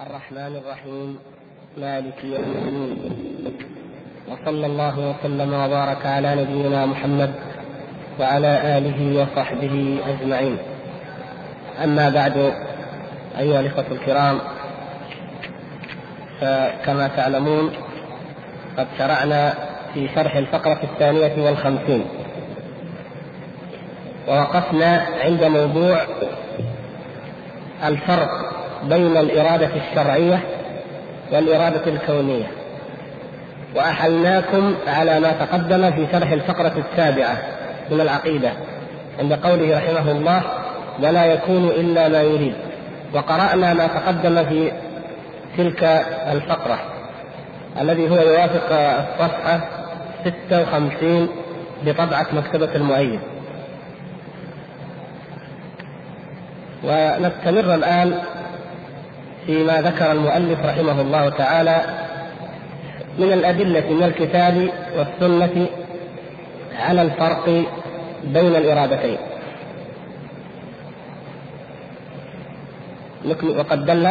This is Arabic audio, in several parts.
الرحمن الرحيم مالك يوم الدين. وصلى الله وسلم وبارك على نبينا محمد وعلى آله وصحبه أجمعين. أما بعد أيها الإخوة الكرام فكما تعلمون قد شرعنا في شرح الفقرة الثانية والخمسين. ووقفنا عند موضوع الفرق بين الإرادة الشرعية والإرادة الكونية. وأحلناكم على ما تقدم في شرح الفقرة السابعة من العقيدة عند قوله رحمه الله ولا يكون إلا ما يريد. وقرأنا ما تقدم في تلك الفقرة الذي هو يوافق الصفحة 56 بطبعة مكتبة المؤيد. ونستمر الآن فيما ذكر المؤلف رحمه الله تعالى من الأدلة من الكتاب والسنة على الفرق بين الإرادتين. وقد دل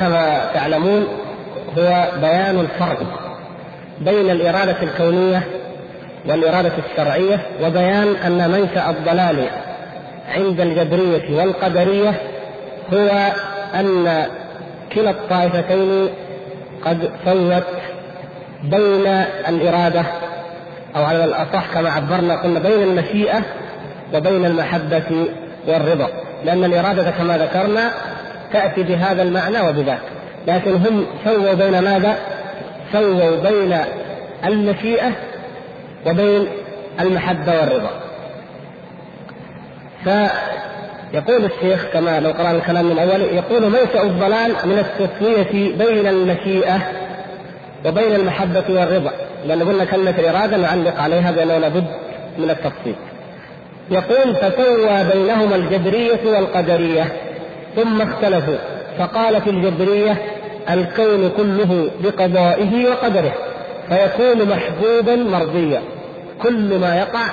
كما تعلمون هو بيان الفرق بين الإرادة الكونية والإرادة الشرعية وبيان أن منشأ الضلال عند الجبرية والقدرية هو أن كلا الطائفتين قد سوت بين الإرادة أو على الأصح كما عبرنا قلنا بين المشيئة وبين المحبة والرضا لأن الإرادة كما ذكرنا تأتي بهذا المعنى وبذاك. لكن هم سووا بين ماذا؟ سووا بين المشيئة وبين المحبة والرضا. فيقول الشيخ كما لو قرأنا الكلام من أوله يقول منشأ الضلال من التسوية بين المشيئة وبين المحبة والرضا. لأن قلنا كلمة الإرادة نعلق عليها بأنه لابد من التفصيل. يقول فسوى بينهما الجبرية والقدرية. ثم اختلفوا. فقالت الجبرية الكون كله بقضائه وقدره فيكون محبوبا مرضيا. كل ما يقع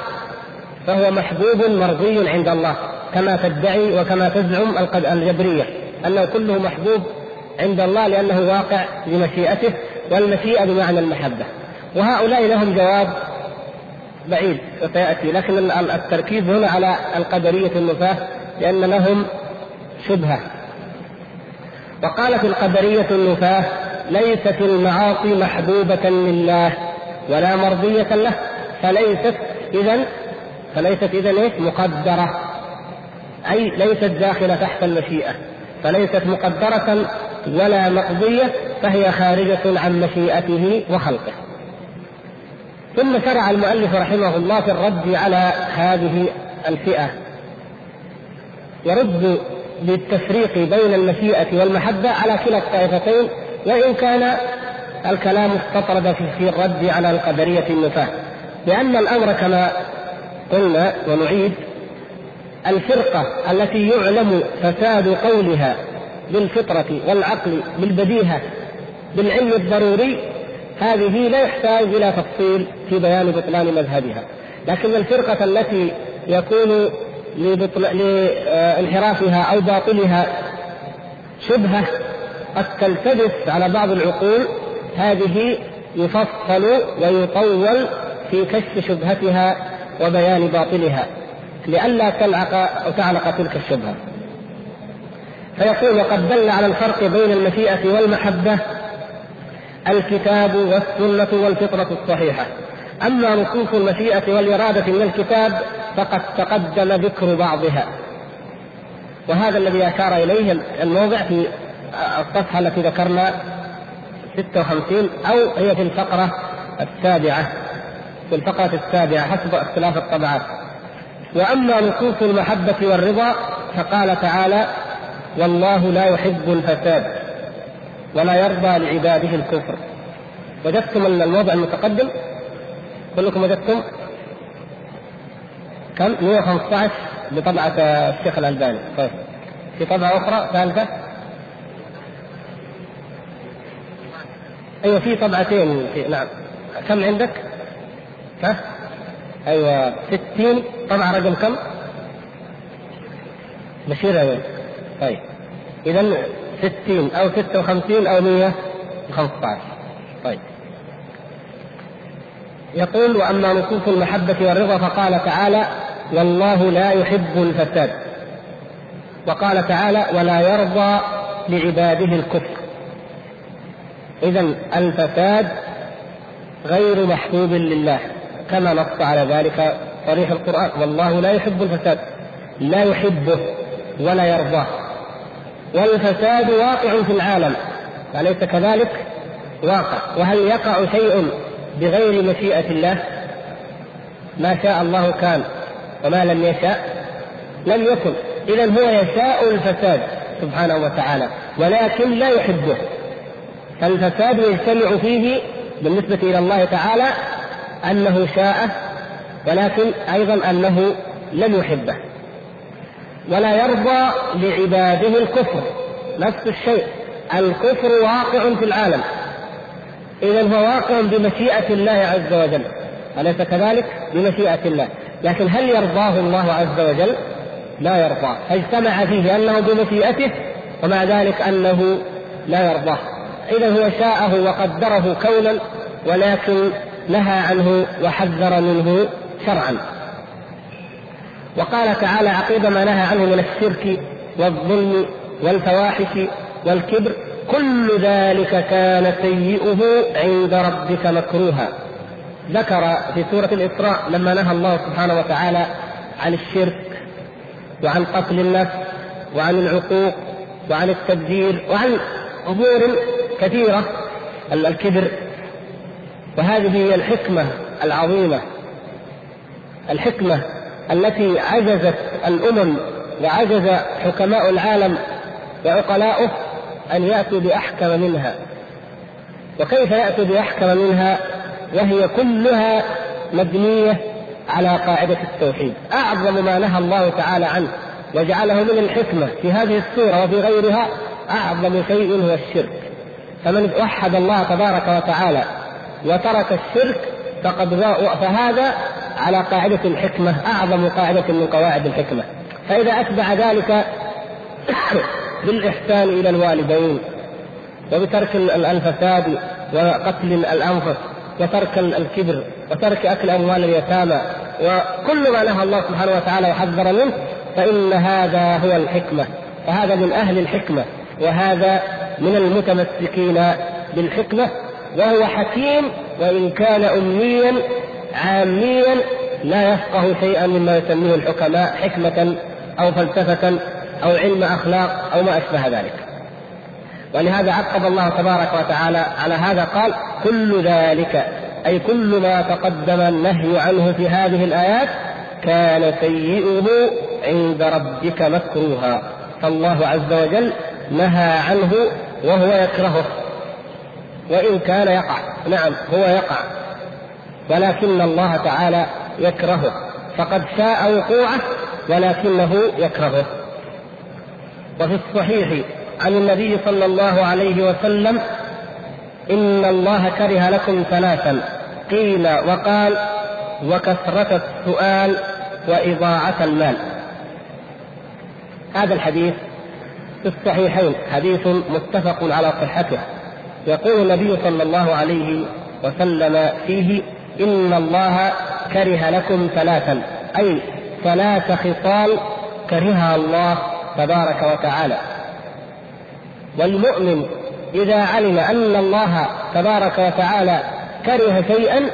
فهو محبوب مرضي عند الله كما تدعي وكما تزعم الجبرية. أنه كله محبوب عند الله لأنه واقع بمشيئته والمشيئة بمعنى المحبة. وهؤلاء لهم جواب بعيد وسيأتي لكن التركيز هنا على القدرية النفاة لأن لهم شبهة. وقالت القدرية النفاة ليست المعاصي محبوبة لله ولا مرضية له فليست إذا فليست إذا إيه؟ مقدرة. أي ليست داخلة تحت المشيئة فليست مقدرة ولا مقضية فهي خارجة عن مشيئته وخلقه. ثم شرع المؤلف رحمه الله في الرد على هذه الفئة. يرد بالتفريق بين المشيئة والمحبة على كلا الطائفتين وإن كان الكلام استطرد في الرد على القدرية النفاة لأن الأمر كما قلنا ونعيد الفرقة التي يعلم فساد قولها بالفطرة والعقل بالبديهة بالعلم الضروري هذه لا يحتاج إلى تفصيل في بيان بطلان مذهبها. لكن الفرقة التي يكون لانحرافها أو باطلها شبهة قد تلتبس على بعض العقول. هذه يفصل ويطول في كشف شبهتها وبيان باطلها لئلا تلعق أو تعلق تلك الشبهة. فيقول وقد دل على الفرق بين المشيئة والمحبة الكتاب والسنة والفطرة الصحيحة. أما نصوص المشيئة والإرادة من الكتاب فقد تقدم ذكر بعضها. وهذا الذي أشار إليه الموضع في الصفحة التي ذكرنا 56 أو هي في الفقرة السابعة. في الفقرة السابعة حسب اختلاف الطبعات. وأما نصوص المحبة والرضا فقال تعالى والله لا يحب الفساد ولا يرضى لعباده الكفر. وجدتم الموضع المتقدم؟ كلكم وجدتم؟ كم؟ 115 بطبعة الشيخ الألباني. طيب. في طبعة أخرى ثالثة؟ أيوة في طبعتين في نعم. كم عندك؟ ها؟ أيوة 60 طبعة رقم كم؟ بشير أيوة طيب. إذا 60 أو 56 أو 115 طيب. يقول وأما نصوص المحبة والرضا فقال تعالى والله لا يحب الفساد. وقال تعالى ولا يرضى لعباده الكفر. اذا الفساد غير محبوب لله كما نص على ذلك صريح القرآن والله لا يحب الفساد لا يحبه ولا يرضاه. والفساد واقع في العالم أليس كذلك؟ واقع. وهل يقع شيء بغير مشيئة الله ما شاء الله كان وما لم يشاء لم يكن. إذا هو يشاء الفساد سبحانه وتعالى ولكن لا يحبه. فالفساد يجتمع فيه بالنسبة إلى الله تعالى أنه شاء ولكن أيضا أنه لم يحبه. ولا يرضى لعباده الكفر نفس الشيء. الكفر واقع في العالم. إذا هو واقع بمشيئة الله عز وجل. أليس كذلك؟ بمشيئة الله. لكن هل يرضاه الله عز وجل؟ لا يرضاه. فاجتمع فيه أنه بمشيئته ومع ذلك أنه لا يرضاه. إذا هو شاءه وقدره كونا ولكن نهى عنه وحذر منه شرعا. وقال تعالى عقيب ما نهى عنه من الشرك والظلم والفواحش والكبر كل ذلك كان سيئه عند ربك مكروها. ذكر في سورة الإسراء لما نهى الله سبحانه وتعالى عن الشرك وعن قتل النفس وعن العقوق وعن التبذير وعن أمور كثيرة الكبر. وهذه هي الحكمة العظيمة الحكمة التي عجزت الأمم وعجز حكماء العالم وعقلاؤه أن يأتوا بأحكم منها. وكيف يأتوا بأحكم منها؟ وهي كلها مبنية على قاعدة التوحيد. أعظم ما نهى الله تعالى عنه وجعله من الحكمة في هذه السورة وفي غيرها أعظم شيء هو الشرك. فمن وحد الله تبارك وتعالى وترك الشرك فقد فهذا على قاعدة الحكمة أعظم قاعدة من قواعد الحكمة. فإذا أتبع ذلك بالإحسان إلى الوالدين وبترك الفساد وقتل الأنفس وترك الكبر وترك أكل أموال اليتامى وكل ما نهى الله سبحانه وتعالى وحذر منه فإن هذا هو الحكمة. فهذا من أهل الحكمة وهذا من المتمسكين بالحكمة وهو حكيم وإن كان أميا عاميا لا يفقه شيئا مما يسميه الحكماء حكمة أو فلسفة. أو علم أخلاق أو ما أشبه ذلك. ولهذا عقب الله تبارك وتعالى على هذا قال كل ذلك أي كل ما تقدم النهي عنه في هذه الآيات كان سيئه عند ربك مكروها. فالله عز وجل نهى عنه وهو يكرهه. وإن كان يقع نعم هو يقع. ولكن الله تعالى يكرهه. فقد شاء وقوعه ولكنه يكرهه. وفي الصحيح عن النبي صلى الله عليه وسلم إن الله كره لكم ثلاثا قيل وقال وكثرة السؤال وإضاعة المال. هذا الحديث في الصحيحين حديث متفق على صحته. يقول النبي صلى الله عليه وسلم فيه إن الله كره لكم ثلاثا أي ثلاث خصال كرهها الله تبارك وتعالى. والمؤمن إذا علم أن الله تبارك وتعالى كره شيئا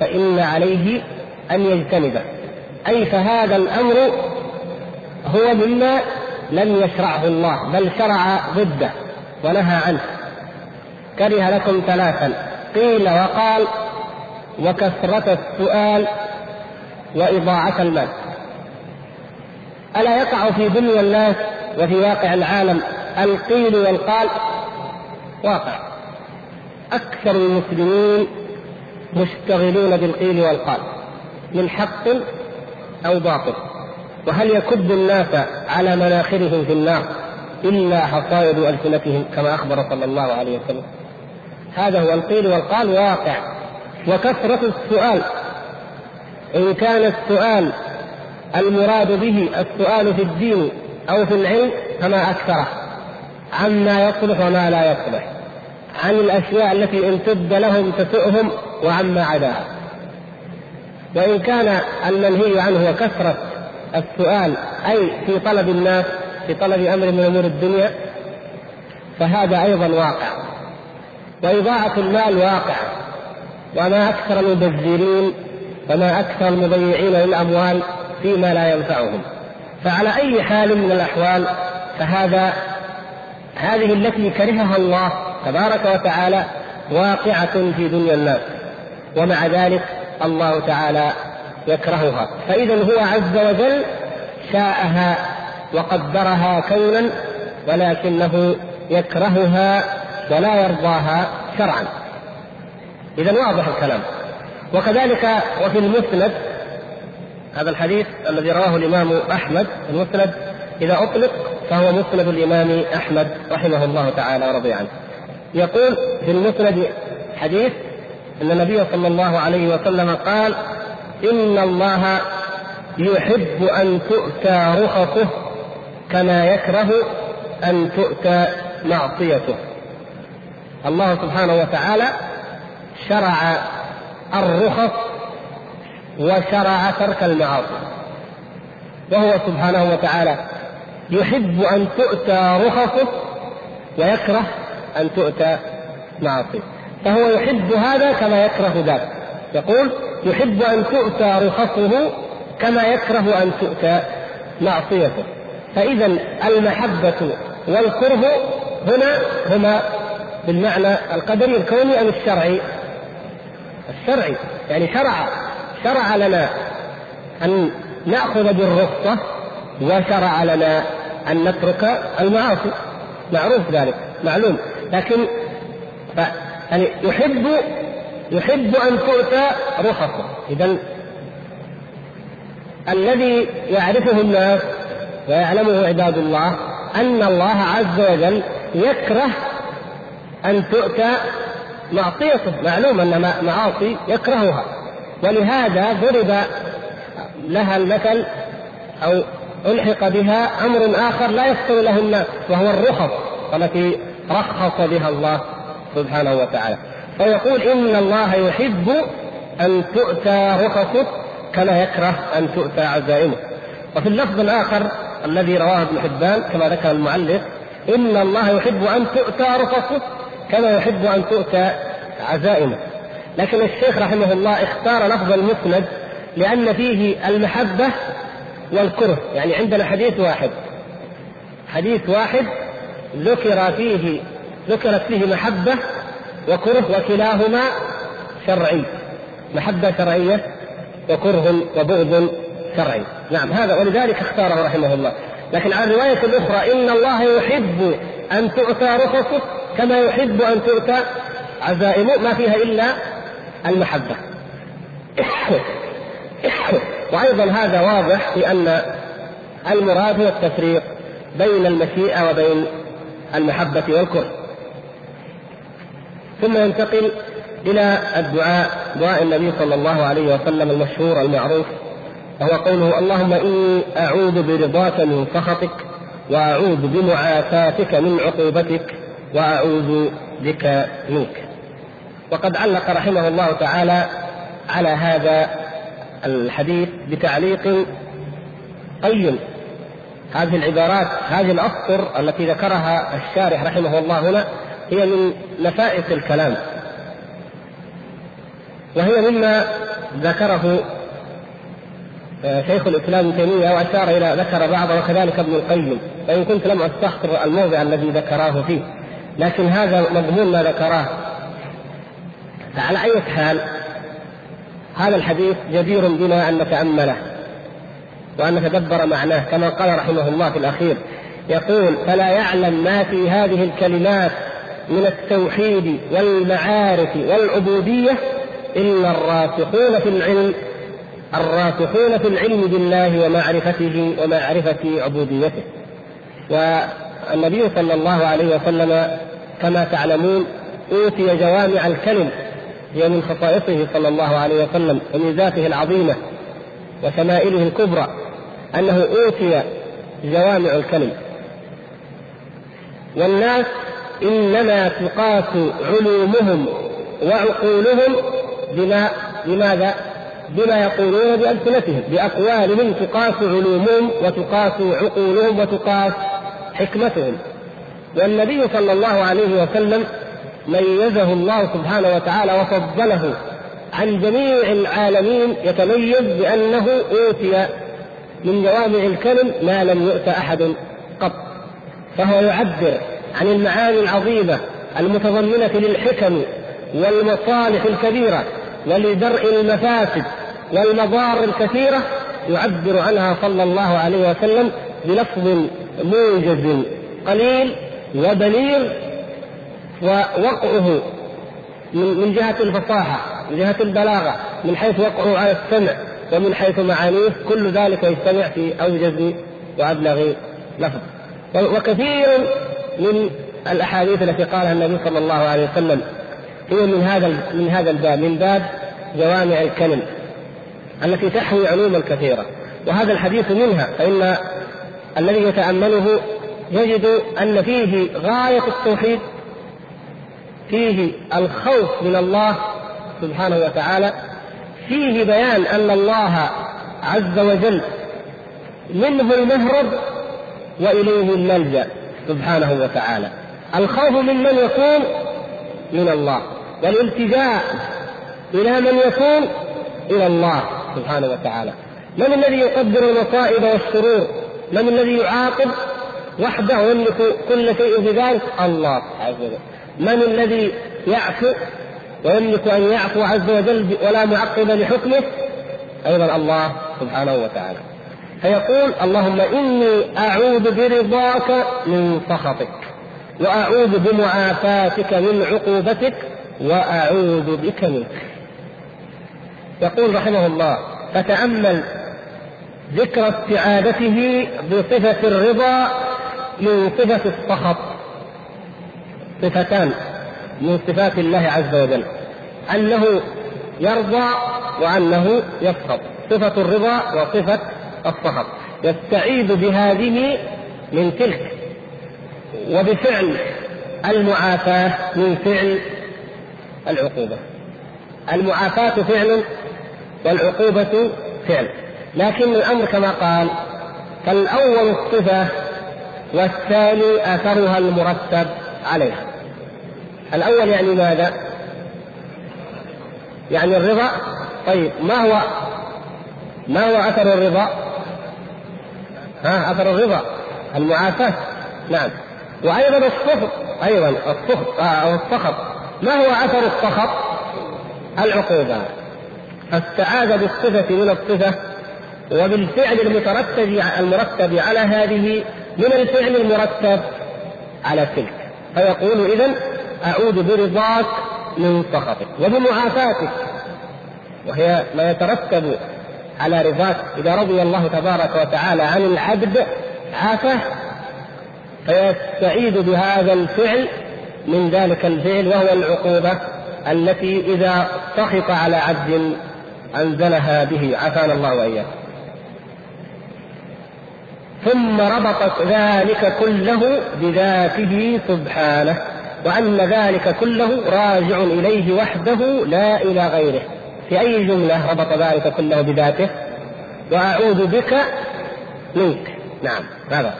فإن عليه أن يجتنبه. أي فهذا الأمر هو مما لم يشرعه الله بل شرع ضده ونهى عنه. كره لكم ثلاثا. قيل وقال وكثرة السؤال وإضاعة المال. ألا يقع في دنيا الناس وفي واقع العالم القيل والقال؟ واقع. أكثر المسلمين مشتغلون بالقيل والقال من حق أو باطل؟ وهل يكب الناس على مناخرهم في النار إلا حصائد ألسنتهم كما أخبر صلى الله عليه وسلم؟ هذا هو القيل والقال واقع. وكثرة السؤال إن كان السؤال المراد به السؤال في الدين أو في العلم فما أكثره عما يصلح وما لا يصلح عن الأشياء التي إن تبد لهم تسؤهم وعما عداها. وإن كان المنهي عنه وكثرة السؤال أي في طلب الناس في طلب أمر من أمور الدنيا فهذا أيضا واقع. وإضاعة المال واقع. وما أكثر المبذرين وما أكثر المضيعين للأموال فيما لا ينفعهم. فعلى أي حال من الأحوال فهذا هذه التي كرهها الله تبارك وتعالى واقعة في دنيا الناس. ومع ذلك الله تعالى يكرهها. فإذا هو عز وجل شاءها وقدرها كونا ولكنه يكرهها ولا يرضاها شرعا. إذا واضح الكلام. وكذلك وفي المسند هذا الحديث الذي رواه الإمام أحمد المسند. إذا أطلق فهو مسند الإمام أحمد رحمه الله تعالى ورضي عنه. يقول في المسند حديث أن النبي صلى الله عليه وسلم قال إن الله يحب أن تؤتى رخصه كما يكره أن تؤتى معصيته. الله سبحانه وتعالى شرع الرخص وشرع ترك المعاصي. وهو سبحانه وتعالى يحب أن تؤتى رخصه ويكره أن تؤتى معاصيه. فهو يحب هذا كما يكره ذاك. يقول يحب أن تؤتى رخصه كما يكره أن تؤتى معصيته. فإذا المحبة والكره هنا هما بالمعنى القدري الكوني أم الشرعي؟ الشرعي. يعني شرع شرع لنا أن نأخذ بالرخصة وشرع لنا أن نترك المعاصي. معروف ذلك معلوم. لكن يعني يحب يحب أن تؤتى رخصة. اذا الذي يعرفه الناس ويعلمه عباد الله أن الله عز وجل يكره أن تؤتى معصيته. معلوم أن معاصي يكرهها. ولهذا ضرب لها المثل أو ألحق بها أمر آخر لا يستوي له الناس وهو الرخص التي رخص بها الله سبحانه وتعالى. فيقول إن الله يحب أن تؤتى رخصه كما يكره أن تؤتى عزائمه وفي اللفظ الآخر الذي رواه ابن حبان كما ذكر المعلق إن الله يحب أن تؤتى رخصه كما يحب أن تؤتى عزائمه لكن الشيخ رحمه الله اختار لفظ المسند لأن فيه المحبة والكره يعني عندنا حديث واحد. حديث واحد ذكر فيه ذكرت فيه محبة وكره وكلاهما شرعي. محبة شرعية وكره وبغض شرعي. نعم هذا ولذلك اختاره رحمه الله. لكن على الرواية الأخرى إن الله يحب أن تؤتى رخصه كما يحب أن تؤتى عزائمه ما فيها إلا المحبة. وأيضا هذا واضح في أن المراد هو التفريق بين المشيئة وبين المحبة والكره. ثم ينتقل إلى الدعاء دعاء النبي صلى الله عليه وسلم المشهور المعروف وهو قوله اللهم إني أعوذ برضاك من سخطك وأعوذ بمعافاتك من عقوبتك وأعوذ بك منك. وقد علق رحمه الله تعالى على هذا الحديث بتعليق قيم. هذه العبارات هذه الأسطر التي ذكرها الشارح رحمه الله هنا هي من نفائس الكلام. وهي مما ذكره آه، شيخ الإسلام ابن تيمية وأشار إلى ذكر بعضه وكذلك ابن القيم. وان كنت لم استحضر الموضع الذي ذكراه فيه. لكن هذا مضمون ما ذكراه. فعلى أي حال هذا الحديث جدير بنا أن نتأمله وأن نتدبر معناه كما قال رحمه الله في الأخير يقول فلا يعلم ما في هذه الكلمات من التوحيد والمعارف والعبودية إلا الراسخون في العلم الراسخون في العلم بالله ومعرفته ومعرفة عبوديته. والنبي صلى الله عليه وسلم كما تعلمون أوتي جوامع الكلم هي من خصائصه صلى الله عليه وسلم وميزاته العظيمة وشمائله الكبرى أنه أوتي جوامع الكلم والناس إنما تقاس علومهم وعقولهم بما لماذا؟ بما يقولون بألسنتهم بأقوالهم تقاس علومهم وتقاس عقولهم وتقاس حكمتهم والنبي صلى الله عليه وسلم ميزه الله سبحانه وتعالى وفضله عن جميع العالمين يتميز بأنه أوتي من جوامع الكلم ما لم يؤت أحد قط فهو يعبر عن المعاني العظيمة المتضمنة للحكم والمصالح الكبيرة ولدرء المفاسد والمضار الكثيرة يعبر عنها صلى الله عليه وسلم بلفظ موجز قليل وبليغ ووقعه من جهة الفصاحة من جهة البلاغة من حيث وقعه على السمع ومن حيث معانيه كل ذلك يجتمع في أوجز وأبلغ لفظ. وكثير من الأحاديث التي قالها النبي صلى الله عليه وسلم هي من هذا من هذا الباب من باب جوامع الكلم التي تحوي علوما كثيرة. وهذا الحديث منها فإن الذي يتأمله يجد أن فيه غاية التوحيد فيه الخوف من الله سبحانه وتعالى فيه بيان أن الله عز وجل منه المهرب وإليه الملجأ سبحانه وتعالى. الخوف ممن يكون؟ من الله. والالتجاء إلى من يكون؟ إلى الله سبحانه وتعالى. من الذي يقدر المصائب والشرور؟ من الذي يعاقب وحده ويملك كل شيء في ذلك؟ الله عز وجل. من الذي يعفو ويملك أن يعفو عز وجل ولا معقب لحكمه؟ أيضا الله سبحانه وتعالى. فيقول اللهم إني أعوذ برضاك من سخطك وأعوذ بمعافاتك من عقوبتك وأعوذ بك منك. يقول رحمه الله فتأمل ذكر استعادته بصفة الرضا من صفة السخط. صفتان من صفات الله عز وجل أنه يرضى وأنه يسخط صفة الرضا وصفة السخط يستعيذ بهذه من تلك وبفعل المعافاة من فعل العقوبة. المعافاة فعل والعقوبة فعل. لكن الأمر كما قال فالأول الصفة والثاني أثرها المرتب. عليها. الأول يعني ماذا؟ يعني الرضا. طيب ما هو ما هو أثر الرضا؟ ها أثر الرضا؟ المعافاة. نعم. وأيضا السخط أيضا السخط آه، أو السخط ما هو أثر السخط؟ العقوبة. السعادة بالصفة من الصفة وبالفعل المترتب المرتب على هذه من الفعل المرتب على تلك. فيقول إذا أعوذ برضاك من سخطك وبمعافاتك وهي ما يترتب على رضاك. إذا رضي الله تبارك وتعالى عن العبد عافاه فيستعيد بهذا الفعل من ذلك الفعل وهو العقوبة التي إذا سخط على عبد أنزلها به عافانا الله وإياه ثم ربطت ذلك كله بذاته سبحانه وأن ذلك كله راجع إليه وحده لا إلى غيره. في أي جملة ربط ذلك كله بذاته؟ وأعوذ بك منك. نعم هذا.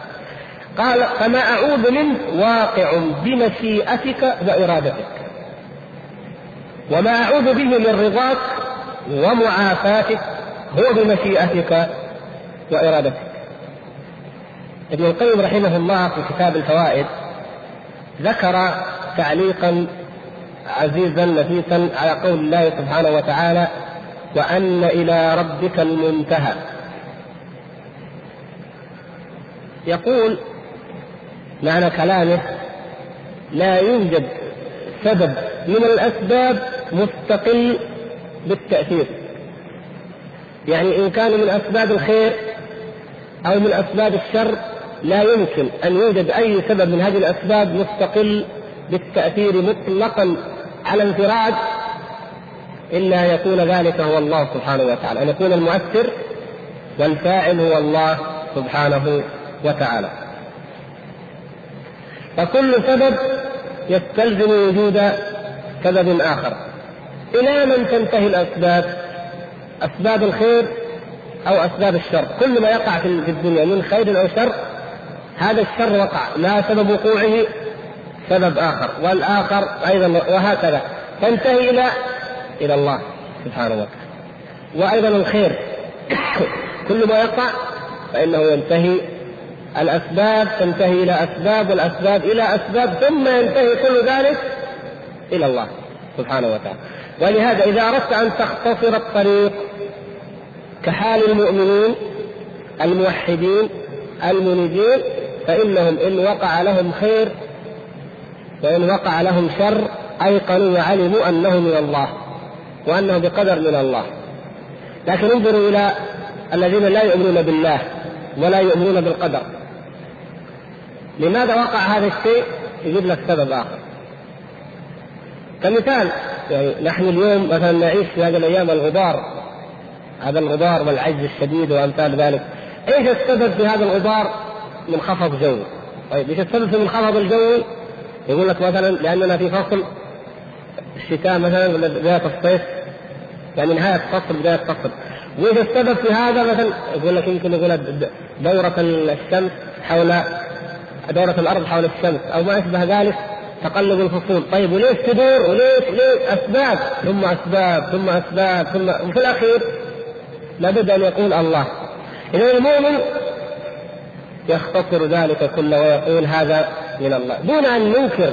قال فما أعوذ منه واقع بمشيئتك وإرادتك وما أعوذ به من رضاك ومعافاتك هو بمشيئتك وإرادتك. ابن القيم رحمه الله في كتاب الفوائد ذكر تعليقا عزيزا نفيسا على قول الله سبحانه وتعالى وأن إلى ربك المنتهى. يقول معنى كلامه لا يوجد سبب من الأسباب مستقل بالتأثير. يعني إن كان من أسباب الخير أو من أسباب الشر لا يمكن أن يوجد أي سبب من هذه الأسباب مستقل بالتأثير مطلقا على انفراد إلا أن يكون ذلك هو الله سبحانه وتعالى أن يكون المؤثر والفاعل هو الله سبحانه وتعالى. فكل سبب يستلزم وجود سبب آخر. إلى من تنتهي الأسباب؟ أسباب الخير أو أسباب الشر؟ كل ما يقع في الدنيا من خير أو شر هذا الشر وقع. ما سبب وقوعه سبب آخر. والآخر أيضا وهكذا. تنتهي إلى إلى الله سبحانه وتعالى. وأيضا الخير. كل ما يقع فإنه ينتهي الأسباب تنتهي إلى أسباب والأسباب إلى أسباب ثم ينتهي كل ذلك إلى الله سبحانه وتعالى. ولهذا إذا أردت أن تختصر الطريق كحال المؤمنين الموحدين المنيبين فإنهم إن وقع لهم خير وإن وقع لهم شر أيقنوا وعلموا أنه من الله وأنه بقدر من الله. لكن انظروا إلى الذين لا يؤمنون بالله ولا يؤمنون بالقدر. لماذا وقع هذا الشيء؟ يجيب لك سبب آخر. كمثال يعني نحن اليوم مثلا نعيش في هذه الأيام الغبار هذا الغبار والعجز الشديد وأمثال ذلك. إيش السبب في هذا الغبار؟ منخفض جوي طيب إيش السبب في المنخفض الجوي؟ يقول لك مثلا لأننا في فصل الشتاء مثلا ولا بداية الصيف؟ يعني نهاية فصل بداية فصل. وايش السبب في هذا؟ مثلا يقول لك يمكن يقول دورة الشمس حول دورة الأرض حول الشمس أو ما أشبه ذلك تقلب الفصول. طيب وليش تدور؟ وليش؟ ليش؟ أسباب. ثم أسباب ثم أسباب ثم وفي الأخير لابد أن يقول الله. اذا المؤمن يختصر ذلك كله ويقول هذا من الله. دون أن ننكر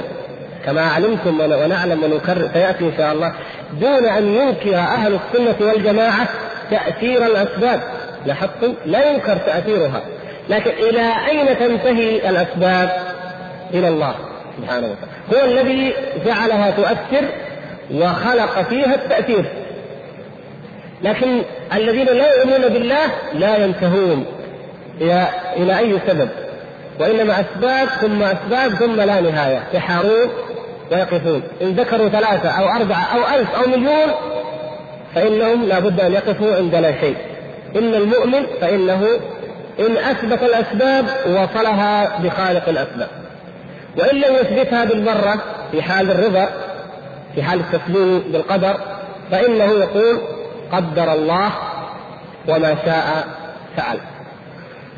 كما علمتم ونعلم ونكرر سيأتي إن شاء الله دون أن ينكر أهل السنة والجماعة تأثير الأسباب. لاحظتم؟ لا ينكر تأثيرها. لكن إلى أين تنتهي الأسباب؟ إلى الله سبحانه وتعالى. هو الذي جعلها تؤثر وخلق فيها التأثير. لكن الذين لا يؤمنون بالله لا ينتهون. إلى إلى أي سبب؟ وإنما أسباب ثم أسباب ثم لا نهاية. يحارون ويقفون. إن ذكروا ثلاثة أو أربعة أو ألف أو مليون فإنهم لا بد أن يقفوا عند لا شيء. إن المؤمن فإنه إن أثبت الأسباب وصلها بخالق الأسباب. وإن لم يثبتها بالمرة في حال الرضا في حال التسليم بالقدر فإنه يقول قدر الله وما شاء فعل.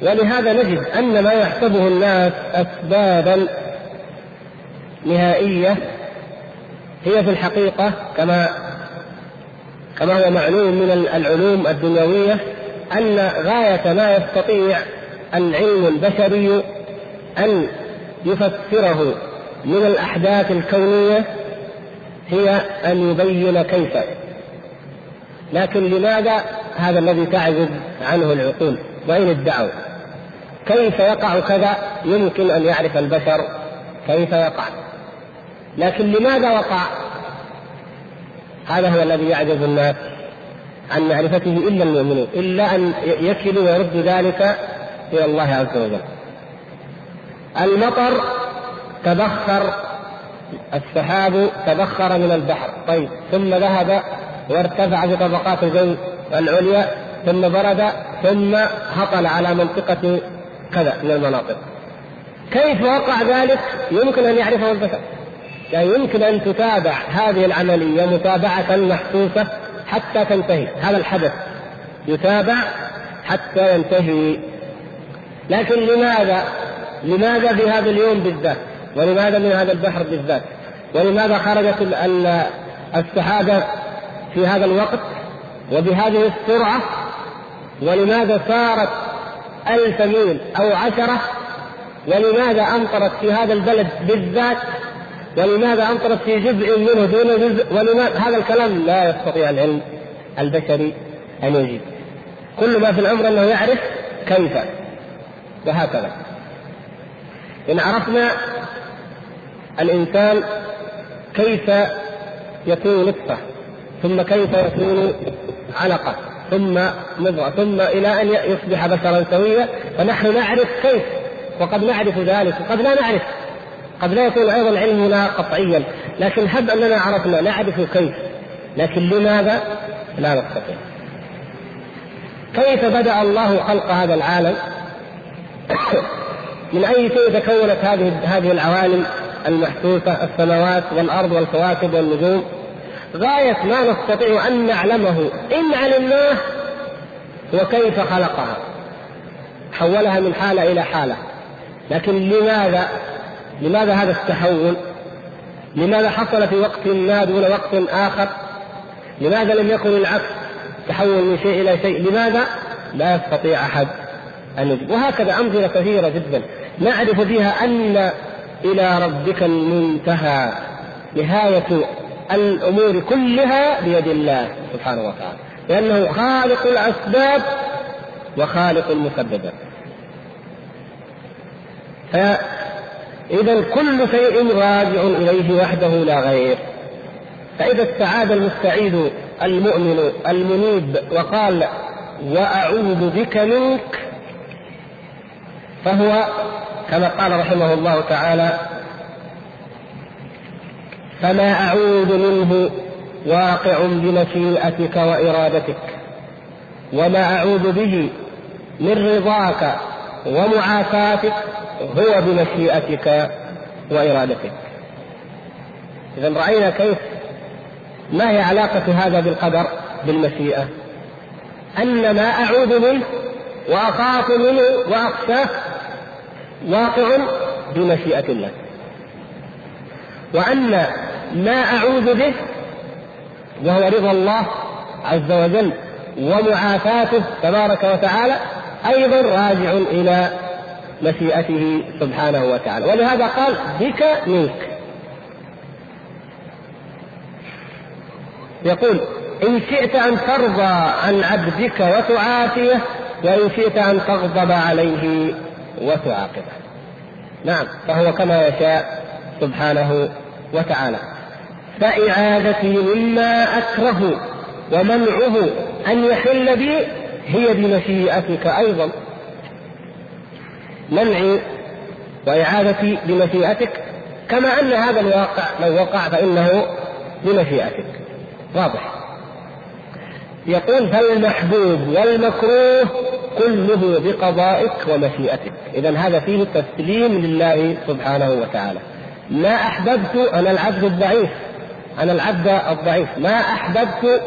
ولهذا نجد أن ما يحسبه الناس أسبابا نهائية هي في الحقيقة كما كما هو معلوم من العلوم الدنيوية أن غاية ما يستطيع العلم البشري أن يفسره من الأحداث الكونية هي أن يبين كيف. لكن لماذا هذا الذي تعجز عنه العقول؟ وإن ادعوا كيف يقع كذا؟ يمكن أن يعرف البشر كيف يقع. لكن لماذا وقع؟ هذا هو الذي يعجز الناس عن معرفته إلا المؤمنون إلا أن يكلوا ويردوا ذلك إلى الله عز وجل. المطر تبخر السحاب تبخر من البحر. طيب ثم ذهب وارتفع في طبقات الجو العليا ثم برد ثم هطل على منطقة كذا من المناطق. كيف وقع ذلك؟ يمكن أن يعرفه البشر. يعني يمكن أن تتابع هذه العملية متابعة محسوسة حتى تنتهي. هذا الحدث. يتابع حتى ينتهي. لكن لماذا؟ لماذا في هذا اليوم بالذات؟ ولماذا من هذا البحر بالذات؟ ولماذا خرجت السحابة في هذا الوقت؟ وبهذه السرعة؟ ولماذا صارت ألف ميل أو عشرة ولماذا أمطرت في هذا البلد بالذات؟ ولماذا أمطرت في جزء منه دون جزء؟ ولماذا؟ هذا الكلام لا يستطيع العلم البشري أن يجيب. كل ما في الأمر أنه يعرف كيف. وهكذا. إن عرفنا الإنسان كيف يكون نطفة ثم كيف يكون علقة. ثم مضغة ثم إلى أن يصبح بشرا سويا فنحن نعرف كيف وقد نعرف ذلك وقد لا نعرف. قد لا يكون أيضا علمنا قطعيا لكن هب أننا عرفنا نعرف كيف. لكن لماذا؟ لا نستطيع. كيف بدأ الله خلق هذا العالم؟ من أي شيء تكونت هذه هذه العوالم المحسوسة السماوات والأرض والكواكب والنجوم؟ غاية ما نستطيع أن نعلمه. إن علمناه هو كيف خلقها. حولها من حالة إلى حالة. لكن لماذا؟ لماذا هذا التحول؟ لماذا حصل في وقت ما دون وقت آخر؟ لماذا لم يكن العكس تحول من شيء إلى شيء؟ لماذا؟ لا يستطيع أحد أن وهكذا أمثلة كثيرة جدا. نعرف فيها أن إلى ربك المنتهى. نهاية الأمور كلها بيد الله سبحانه وتعالى. لأنه خالق الأسباب وخالق المسببات. فإذا كل شيء راجع إليه وحده لا غير. فإذا استعاد المستعيد المؤمن المنيب وقال وأعوذ بك منك فهو كما قال رحمه الله تعالى فما أعوذ منه واقع بمشيئتك وإرادتك وما أعوذ به من رضاك ومعافاتك هو بمشيئتك وإرادتك. إذا رأينا كيف ما هي علاقة هذا بالقدر بالمشيئة؟ أن ما أعوذ منه وأخاف منه وأخشاه واقع بمشيئة الله. وأن ما أعوذ به وهو رضا الله عز وجل ومعافاته تبارك وتعالى أيضا راجع إلى مشيئته سبحانه وتعالى. ولهذا قال بك منك. يقول إن شئت أن ترضى عن عبدك وتعافيه وإن شئت أن تغضب عليه وتعاقبه. نعم فهو كما يشاء سبحانه وتعالى. فإعادته مما أكره ومنعه أن يحل بي هي بمشيئتك أيضا. منعي وإعادتي بمشيئتك كما أن هذا الواقع لو وقع فإنه بمشيئتك. واضح. يقول فالمحبوب والمكروه كله بقضائك ومشيئتك. إذا هذا فيه تسليم لله سبحانه وتعالى. ما أحببت أنا العبد الضعيف. أنا العبد الضعيف. ما أحببت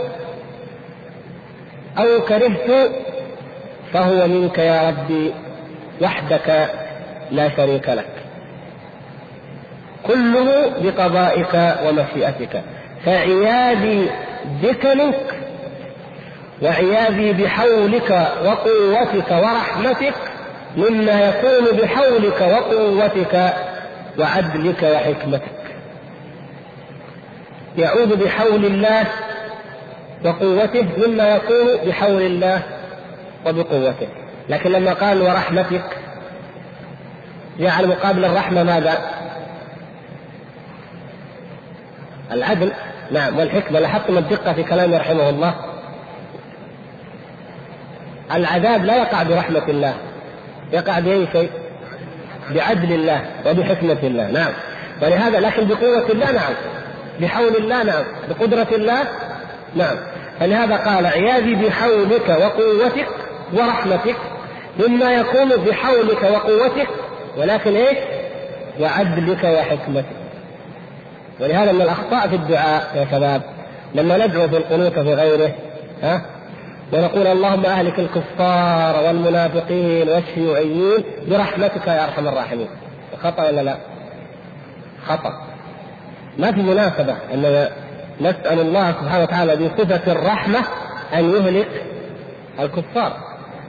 أو كرهت فهو منك يا ربي وحدك لا شريك لك. كله بقضائك ومشيئتك. فعياذي بك منك وعياذي بحولك وقوتك ورحمتك مما يكون بحولك وقوتك. وعدلك وحكمتك. يعود بحول الله وقوته مما يكون بحول الله وبقوته. لكن لما قال ورحمتك جعل مقابل الرحمة ماذا؟ العدل. نعم والحكمة. لاحظتم الدقة في كلامه رحمه الله؟ العذاب لا يقع برحمة الله. يقع بأي شيء؟ بعدل الله وبحكمة الله. نعم. ولهذا لكن بقوة الله نعم. بحول الله نعم. بقدرة الله نعم. فلهذا قال عياذي بحولك وقوتك ورحمتك مما يكون بحولك وقوتك ولكن إيش؟ وعدلك وحكمتك. ولهذا من الأخطاء في الدعاء يا شباب لما ندعو في القنوت في غيره ها؟ ونقول اللهم أهلك الكفار والمنافقين والشيوعيين برحمتك يا أرحم الراحمين. خطأ ولا لا؟ خطأ. ما في مناسبة أن نسأل الله سبحانه وتعالى بصفه الرحمة أن يهلك الكفار.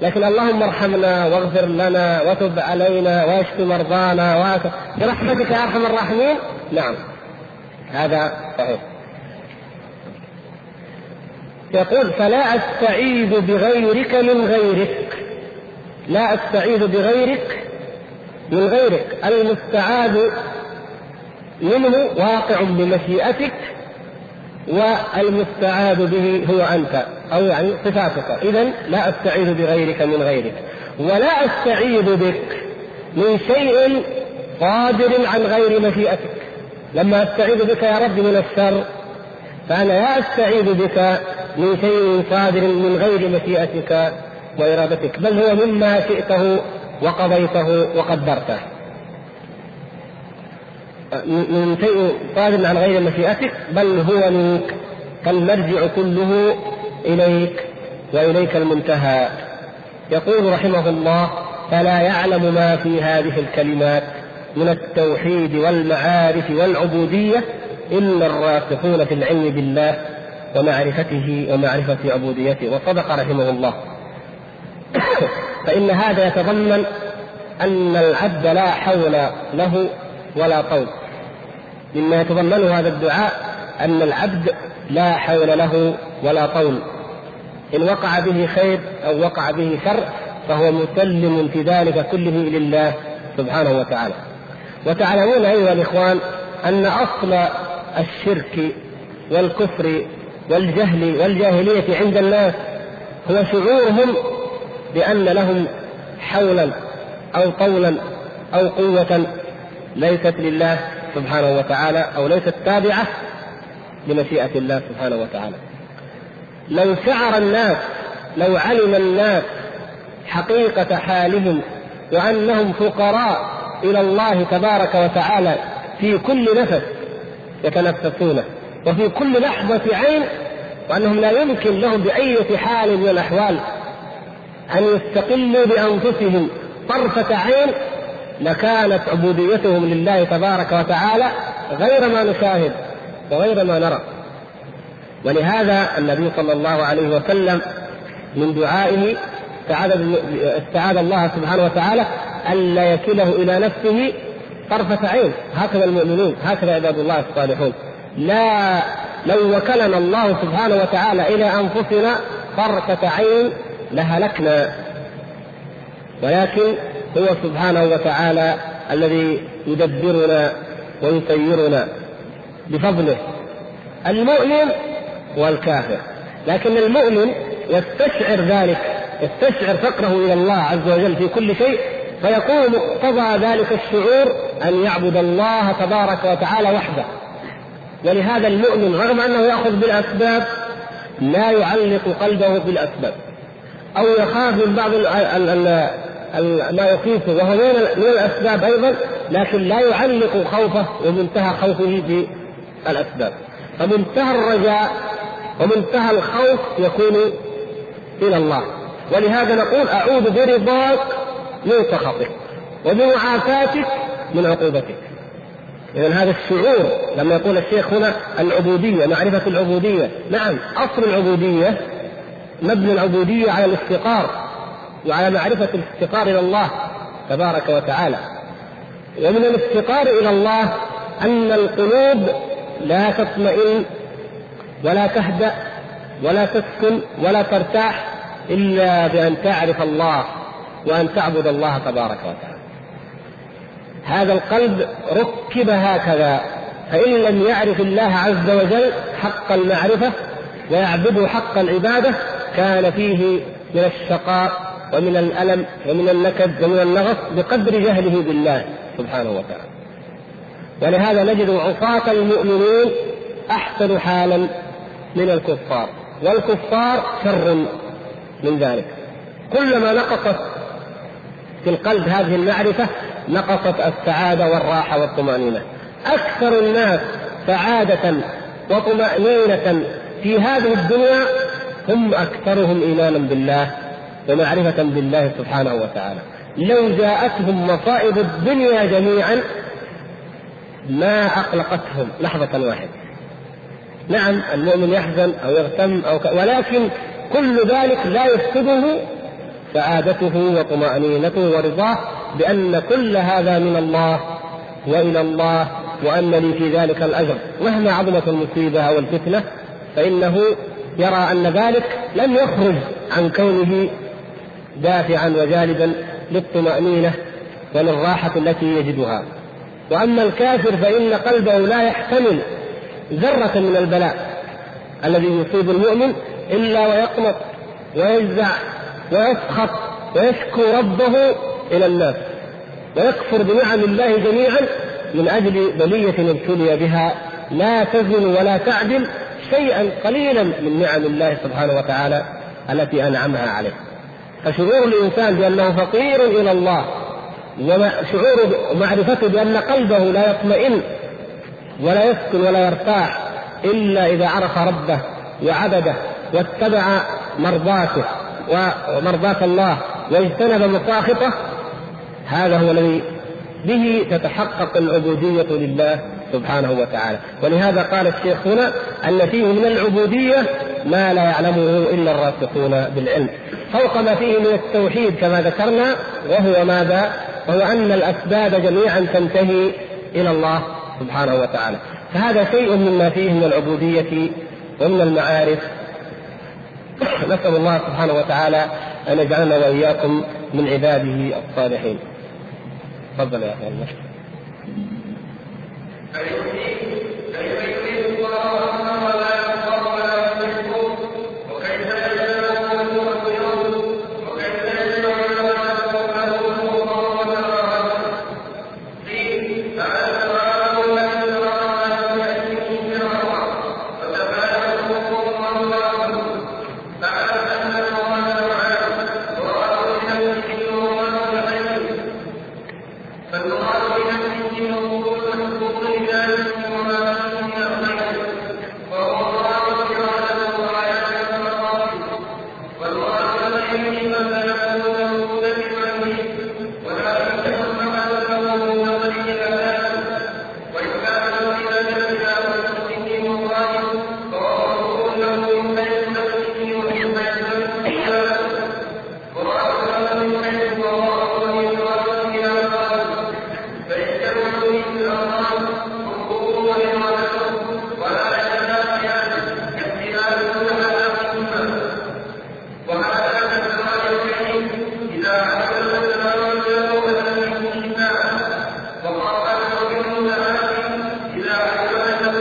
لكن اللهم ارحمنا واغفر لنا وتب علينا واشف مرضانا برحمتك يا أرحم الراحمين؟ نعم. هذا صحيح. يقول فلا أستعيذ بغيرك من غيرك. لا أستعيذ بغيرك من غيرك. المستعاذ منه واقع بمشيئتك والمستعاذ به هو أنت أو يعني صفاتك. اذا لا أستعيذ بغيرك من غيرك. ولا أستعيذ بك من شيء قادر عن غير مشيئتك. لما أستعيذ بك يا رب من الشر فأنا لا أستعيذ بك من شيء صادر من غير مشيئتك وإرادتك بل هو مما شئته وقضيته وقدرته. من شيء صادر عن غير مشيئتك بل هو منك فالمرجع كله إليك وإليك المنتهى. يقول رحمه الله فلا يعلم ما في هذه الكلمات من التوحيد والمعارف والعبودية إلا الراسخون في العلم بالله. ومعرفته ومعرفة عبوديته وصدق رحمه الله. فإن هذا يتضمن أن العبد لا حول له ولا طول. مما يتضمنه هذا الدعاء أن العبد لا حول له ولا طول. إن وقع به خير أو وقع به شر فهو مسلم في ذلك كله لله سبحانه وتعالى. وتعلمون أيها الإخوان أن أصل الشرك والكفر والجهل والجاهلية عند الناس هو شعورهم بأن لهم حولا أو طولا أو قوة ليست لله سبحانه وتعالى أو ليست تابعة لمشيئة الله سبحانه وتعالى. لو شعر الناس لو علم الناس حقيقة حالهم وأنهم فقراء إلى الله تبارك وتعالى في كل نفس يتنفسونه وفي كل لحظة عين وأنهم لا يمكن لهم بأية حال من الأحوال أن يستقلوا بأنفسهم طرفة عين لكانت عبوديتهم لله تبارك وتعالى غير ما نشاهد وغير ما نرى. ولهذا النبي صلى الله عليه وسلم من دعائه استعاذ الله سبحانه وتعالى ألا يكله إلى نفسه طرفة عين. هكذا المؤمنون هكذا عباد الله الصالحون. لا لو وكلنا الله سبحانه وتعالى إلى أنفسنا طرفة عين لهلكنا. ولكن هو سبحانه وتعالى الذي يدبرنا ويسيرنا بفضله المؤمن والكافر. لكن المؤمن يستشعر ذلك يستشعر فقره إلى الله عز وجل في كل شيء فيكون مقتضى ذلك الشعور أن يعبد الله تبارك وتعالى وحده. ولهذا المؤمن رغم أنه يأخذ بالأسباب لا يعلق قلبه بالأسباب. أو يخاف من بعض ما يخيفه وهو من الأسباب أيضا لكن لا يعلق خوفه ومنتهى خوفه بالأسباب فمنتهى الرجاء ومنتهى الخوف يكون إلى الله. ولهذا نقول أعوذ برضاك من سخطك وبمعافاتك من عقوبتك. إذا هذا الشعور لما يقول الشيخ هنا العبودية معرفة العبودية. نعم أصل العبودية مبني العبودية على الافتقار وعلى معرفة الافتقار إلى الله تبارك وتعالى. ومن الافتقار إلى الله أن القلوب لا تطمئن ولا تهدأ ولا تسكن ولا ترتاح إلا بأن تعرف الله وأن تعبد الله تبارك وتعالى. هذا القلب ركب هكذا فإن لم يعرف الله عز وجل حق المعرفة ويعبده حق العبادة كان فيه من الشقاء ومن الألم ومن النكد ومن النغص بقدر جهله بالله سبحانه وتعالى. ولهذا نجد عصاة المؤمنين أحسن حالا من الكفار والكفار شر من ذلك. كلما نقصت في القلب هذه المعرفة نقصت السعادة والراحة والطمأنينة. أكثر الناس سعادة وطمأنينة في هذه الدنيا هم أكثرهم إيمانا بالله ومعرفة بالله سبحانه وتعالى. لو جاءتهم مصائب الدنيا جميعا ما أقلقتهم لحظة واحدة. نعم المؤمن يحزن أو يغتم أو ك... ولكن كل ذلك لا يفقده سعادته وطمأنينته ورضاه بأن كل هذا من الله وإلى الله وأن لي في ذلك الأجر. مهما عظمت المصيبة أو الفتنة فإنه يرى أن ذلك لم يخرج عن كونه دافعا وجالبا للطمأنينة وللراحة التي يجدها. وأما الكافر فإن قلبه لا يحتمل ذرة من البلاء الذي يصيب المؤمن إلا ويقنط ويجزع ويسخط ويشكو ربه إلى الناس. ويكفر بنعم الله جميعا من أجل بلية ابتلي بها. لا تزن ولا تعدل شيئا قليلا من نعم الله سبحانه وتعالى التي أنعمها عليه. فشعور الإنسان بأنه فقير إلى الله وشعور معرفته بأن قلبه لا يطمئن ولا يسكن ولا يرتاح إلا إذا عرف ربه وعبده واتبع مرضاته. ومرضاة الله واجتنب مصاخطه هذا هو الذي به تتحقق العبودية لله سبحانه وتعالى. ولهذا قال الشيخ هنا أن فيه من العبودية ما لا يعلمه إلا الراسخون بالعلم. فوق ما فيه من التوحيد كما ذكرنا وهو ماذا؟ وهو أن الأسباب جميعا تنتهي إلى الله سبحانه وتعالى. فهذا شيء مما فيه من العبودية ومن المعارف نسأل الله سبحانه وتعالى أن يجعلنا وإياكم من عباده الصالحين. تفضل يا أخي.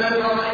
الذي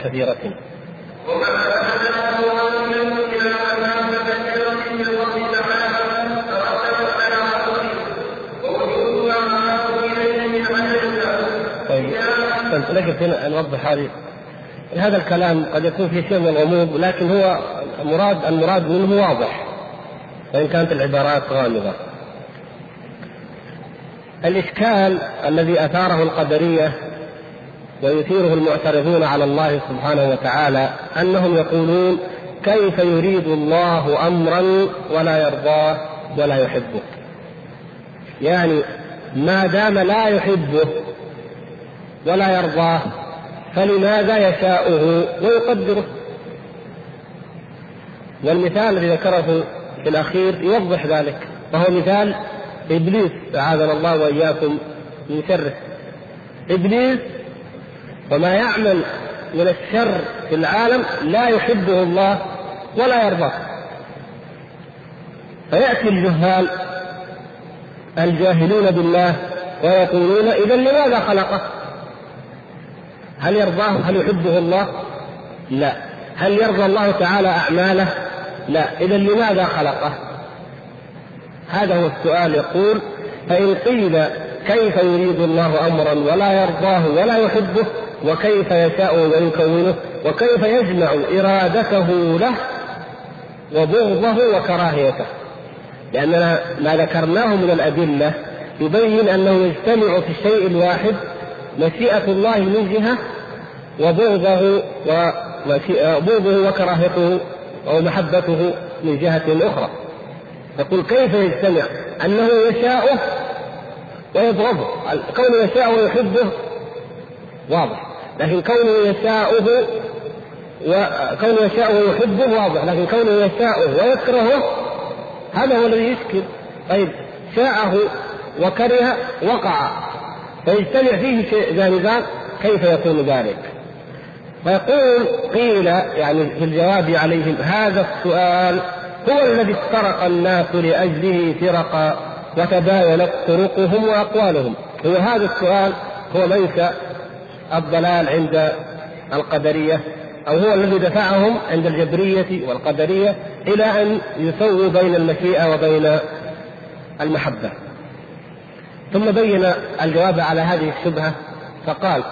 محابة كثيرة طيب لكن هنا نوضح هذه. هذا الكلام قد يكون في شيء من الغموض لكن هو مراد المراد منه واضح. وإن كانت العبارات غامضة. الإشكال الذي أثاره القدرية ويثيره المعترضون على الله سبحانه وتعالى أنهم يقولون كيف يريد الله أمرا ولا يرضاه ولا يحبه. يعني ما دام لا يحبه ولا يرضاه فلماذا يشاؤه ويقدره؟ والمثال الذي ذكره في الأخير يوضح ذلك وهو مثال إبليس أعاذنا الله وإياكم من شره. إبليس وما يعمل من الشر في العالم لا يحبه الله ولا يرضاه فيأتي الجهال الجاهلون بالله ويقولون إذا لماذا خلقه؟ هل يرضاه؟ هل يحبه الله؟ لا. هل يرضى الله تعالى أعماله؟ لا إذا لماذا خلقه هذا هو السؤال يقول فإن قيل كيف يريد الله أمرا ولا يرضاه ولا يحبه وكيف يشاء ويكونه وكيف يجمع إرادته له وبغضه وكراهيته. لأننا ما ذكرناه من الأدلة يبين أنه يجتمع في الشيء الواحد مشيئة الله من جهة وبغضه وبغضه وكراهيته أو محبته من جهة أخرى. يقول كيف يجتمع؟ أنه يشاءه ويبغضه. كونه يشاء ويحبه واضح. لكن كونه يشاءه وكونه يشاء ويحبه واضح لكن كونه يشاءه ويكرهه هذا هو الذي يشكل. طيب شاءه وكره وقع. فيجتمع فيه جانبان كيف يكون ذلك؟ فيقول قيل يعني في الجواب عليهم هذا السؤال هو الذي افترق الناس لأجله فرقا وتباينت طرقهم وأقوالهم. هو هذا السؤال هو منشا الضلال عند القدرية أو هو الذي دفعهم عند الجبرية والقدرية إلى أن يسووا بين المشيئة وبين المحبة ثم بين الجواب على هذه الشبهة فقال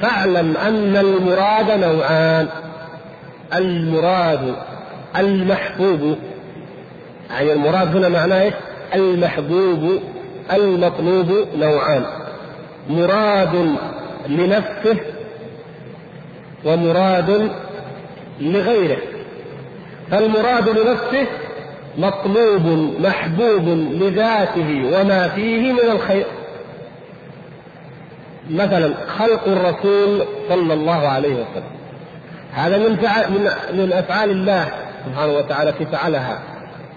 فاعلم أن المراد نوعان المراد المحبوب يعني المراد هنا معناه؟ المحبوب المطلوب نوعان مراد لنفسه ومراد لغيره. فالمراد لنفسه مطلوب محبوب لذاته وما فيه من الخير. مثلا خلق الرسول صلى الله عليه وسلم. هذا من من من أفعال الله سبحانه وتعالى في فعلها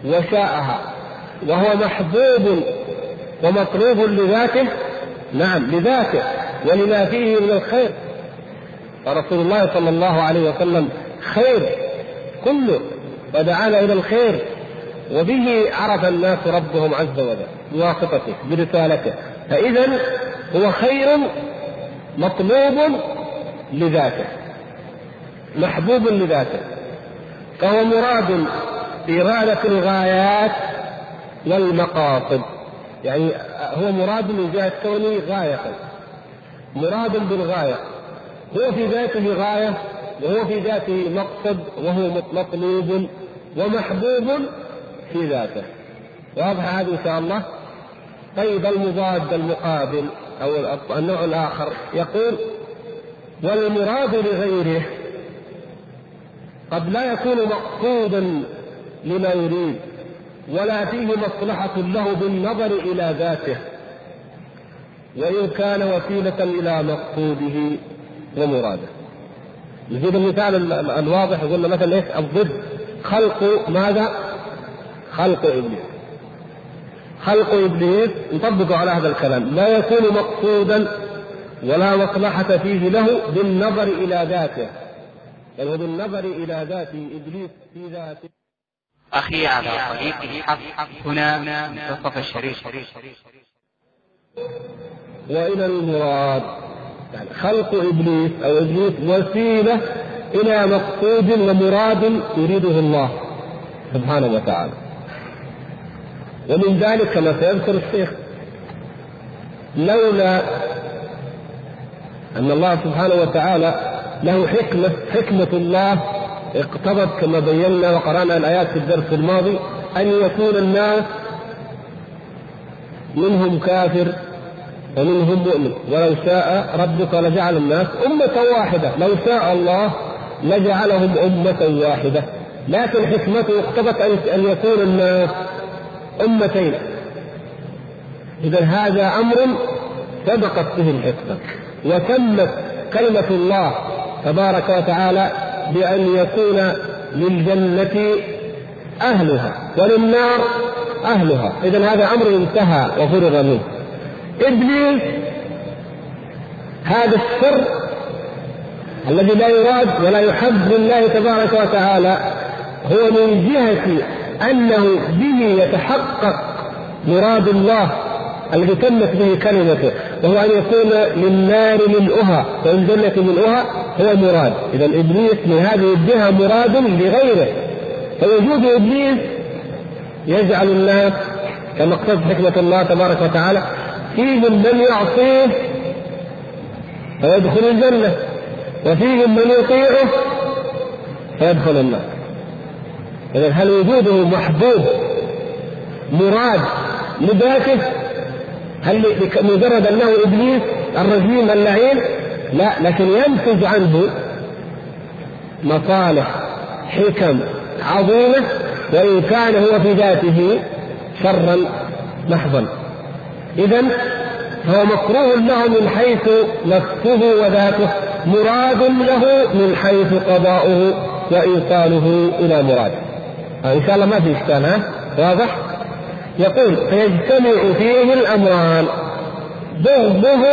وشاءها. وهو محبوب ومطلوب لذاته. نعم لذاته. ولما فيه من الخير. فرسول الله صلى الله عليه وسلم خير كله ودعانا إلى الخير وبه عرف الناس ربهم عز وجل بواسطته برسالته. فاذا هو خير مطلوب لذاته محبوب لذاته فهو مراد إرادة الغايات والمقاصد. يعني هو مراد من جهة كونه غاية. مراد بالغاية. هو في ذاته غاية وهو في ذاته مقصد وهو مطلوب ومحبوب في ذاته. واضح هذا إن شاء الله؟ طيب المضاد المقابل أو النوع الآخر يقول والمراد لغيره قد لا يكون مقصودا لما يريد ولا فيه مصلحة له بالنظر إلى ذاته. وإن كان وسيلة إلى مقصوده ومراده. نجيب المثال الواضح. قلنا مثلا إيش؟ الضد. خلق ماذا؟ خلق إبليس. خلق إبليس يطبق على هذا الكلام. لا يكون مقصودا ولا مصلحة فيه له بالنظر إلى ذاته. بل هو بالنظر إلى ذات إبليس في ذاته. أخي على طريق الحق هنا منتصف الشريف. وإلى المراد. يعني خلق إبليس أو إبليس وسيلة إلى مقصود ومراد يريده الله سبحانه وتعالى. ومن ذلك كما سيذكر الشيخ لولا أن الله سبحانه وتعالى له حكمة حكمة الله اقتضت كما بينا وقرأنا الآيات في الدرس الماضي أن يكون الناس منهم كافر ومنهم مؤمن. ولو شاء ربك لجعل الناس أمة واحدة. لو شاء الله لجعلهم أمة واحدة. لكن حكمته اقتضت أن يكون الناس أمتين. إذا هذا أمر سبقت به الحكمة. وتمت كلمة الله تبارك وتعالى بأن يكون للجنة أهلها وللنار أهلها. إذا هذا أمر انتهى وفرغ منه. إبليس هذا السر الذي لا يراد ولا يحب لله تبارك وتعالى هو من جهة أنه به يتحقق مراد الله الذي تمت به كلمته وهو أن يكون للنار ملؤها وللجنة ملؤها هو مراد. إذا إبليس من هذه الجهة مراد لغيره. فوجود إبليس يجعل الناس كما اقتضت حكمة الله تبارك وتعالى فيهم من يعصيه فيدخل الجنة وفيهم من يطيعه فيدخل النار. إذا هل وجوده محبوب مراد لذاته هل مجرد أنه إبليس الرجيم اللعين؟ لا لكن ينتج عنه مصالح حكم عظيمة وإن كان هو في ذاته شرا محضا. إذا فهو مكروه له من حيث نفسه وذاته مراد له من حيث قضاؤه وإيصاله إلى مراده. إن شاء الله ما في إشكال ها؟ واضح؟ يقول فيجتمع فيه الأمران بغضه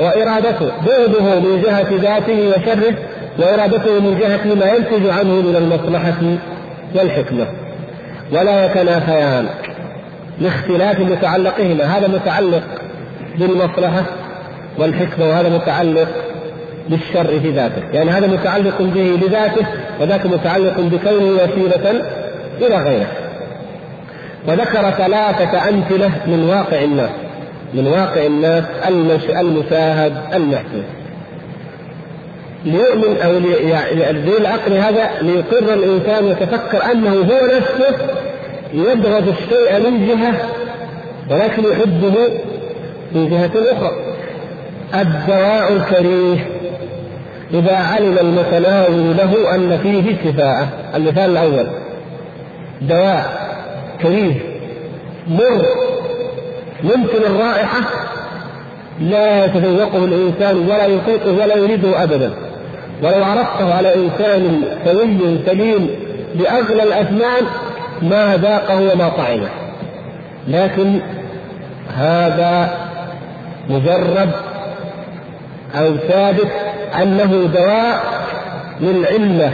وإرادته بغضه من جهة ذاته وشره وإرادته من جهة ما ينتج عنه من المصلحة والحكمة. ولا يتنافيان. لاختلاف متعلقهما. هذا متعلق بالمصلحة والحكمة وهذا متعلق بالشر في ذاته. يعني هذا متعلق به لذاته وذاك متعلق بكونه وسيلة إلى غيره. وذكر ثلاثة أمثلة من واقع الناس من واقع الناس المشاهد المحسوس ليؤمن أو لذي العقل هذا ليقر الإنسان ويتفكر أنه هو نفسه يبغض الشيء من جهة ولكن يحبه من جهة أخرى. الدواء الكريه. إذا علم المتناول له أن فيه شفاء المثال الأول. دواء كريه. مر. ممكن الرائحة. لا يتذوقه الإنسان ولا يطيقه ولا يريده أبدا. ولو عرضته على إنسان سوي سليم بأغلى الأثمان ما ذاقه وما طعمه. لكن هذا مجرد أو ثابت أنه دواء للعلة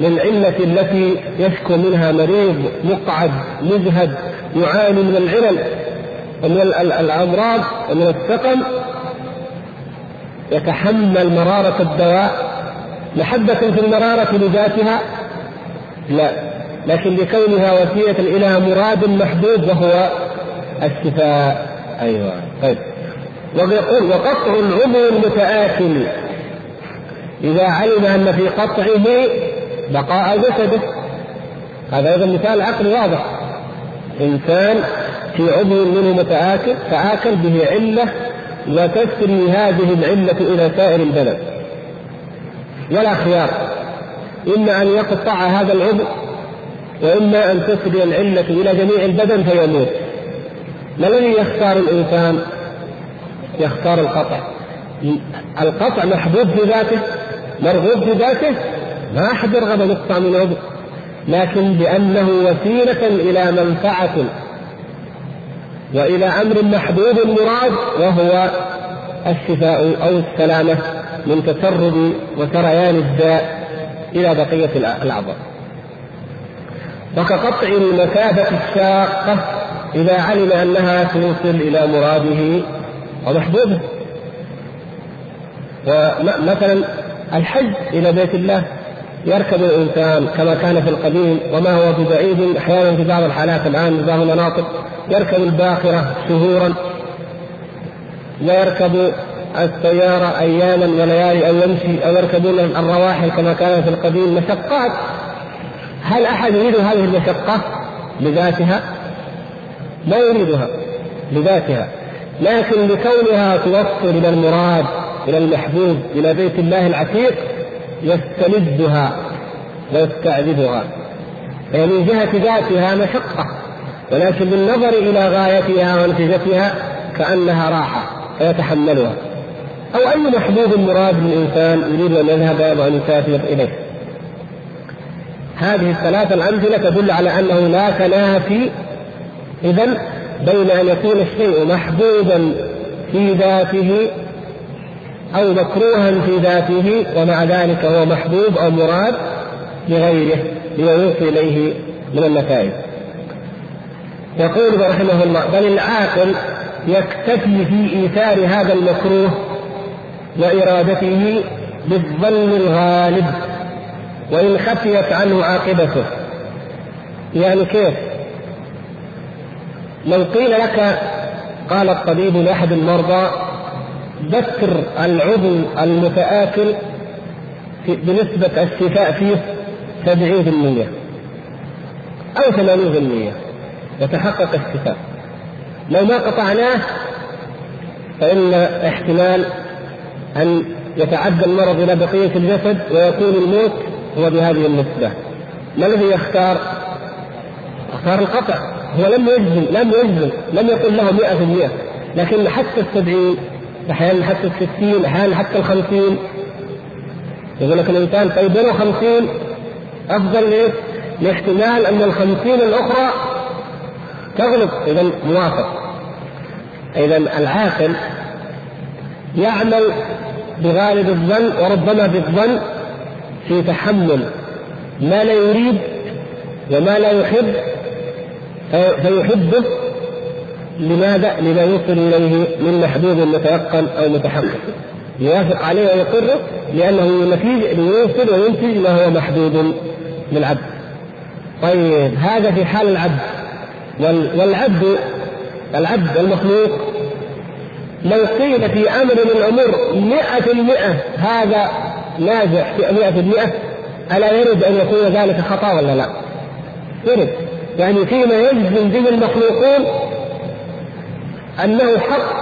للعلة التي يشكو منها مريض مقعد مجهد يعاني من العلل ومن الأمراض ومن السقم. يتحمل مرارة الدواء. محبة في المرارة لذاتها؟ لا. لكن لكونها وسيلة إلى مراد محدود وهو الشفاء. أيوة. طيب. ويقول وقطع العضو المتآكل. إذا علم أن في قطعه بقاء جسده. هذا أيضا مثال عقلي واضح. إنسان في عضو منه متآكل فآكل به علة وتسري هذه العلة إلى سائر البلد. ولا خيار. إما أن يقطع هذا العضو وإما أن تسري العلة إلى جميع البدن فيموت ما الذي يختار الإنسان؟ يختار القطع القطع محبوب في ذاته مرغوب في ذاته ما أحد يرغب أن يقطع من عضو لكن لأنه وسيلة إلى منفعة وإلى أمر محبوب مراد وهو الشفاء أو السلامة من تسرب وسريان الداء إلى بقية الأعضاء. وكقطع المسافه الشاقه إذا علم أنها توصل إلى مراده ومحبوبه. ومثلا الحج إلى بيت الله يركب الإنسان كما كان في القديم وما هو ببعيد أحيانا في بعض الحالات الآن في بعض المناطق يركب الباخرة شهورا ويركب السيارة أياما وليالي أو يمشي أو يركبون الرواحل كما كان في القديم مشقات هل أحد يريد هذه المشقة لذاتها؟ لا يريدها لذاتها. لكن لكونها توصل إلى المراد إلى المحبوب إلى بيت الله العتيق يستلذها ويستعذبها. فهي من جهة ذاتها مشقة ولكن بالنظر إلى غايتها ونتيجتها كأنها راحة فيتحملها. أو أي محبوب مراد للإنسان يريد أن يذهب وأن يسافر إليه. هذه الثلاث الأمثلة تدل على أنه لا تنافي إذا بين أن يكون الشيء محبوبا في ذاته أو مكروها في ذاته ومع ذلك هو محبوب أو مراد لغيره لما يوصي إليه من النتائج. يقول رحمه الله بل العاقل يكتفي في إيثار هذا المكروه وإرادته بالظن الغالب وإن خفيت عنه عاقبته. يعني كيف؟ لو قيل لك قال الطبيب لأحد المرضى ذكر العضو المتآكل بنسبة الشفاء فيه 70% أو 80% يتحقق الشفاء. لو ما قطعناه فإن احتمال أن يتعدى المرض إلى بقية الجسد ويكون الموت هو بهذه النسبة. ما الذي يختار؟ اختار القطع. هو لم يجزم لم يجزم لم يقل له 100% لكن حتى السبعين أحيانا حتى الستين أحيانا حتى الخمسين. يقول لك الإنسان طيب بينه خمسين أفضل ليه؟ لاحتمال أن الخمسين الأخرى تغلب. اذا موافق. اذا العاقل يعمل بغالب الظن وربما بالظن في تحمل ما لا يريد وما لا يحب فيحبه لماذا؟ لما يوصل إليه من محبوب متيقن أو متحقق يوافق عليه ويقره لأنه نتيج ليوصل وينتج ما هو محدود للعبد. طيب هذا في حال العبد والعبد العبد المخلوق لو قيل في أمر من الأمور مئة في المئة هذا نازع في مئة في المئة ألا يرد أن يكون ذلك خطأ ولا لا؟ يرد. يعني فيما يجزم به المخلوقون أنه حق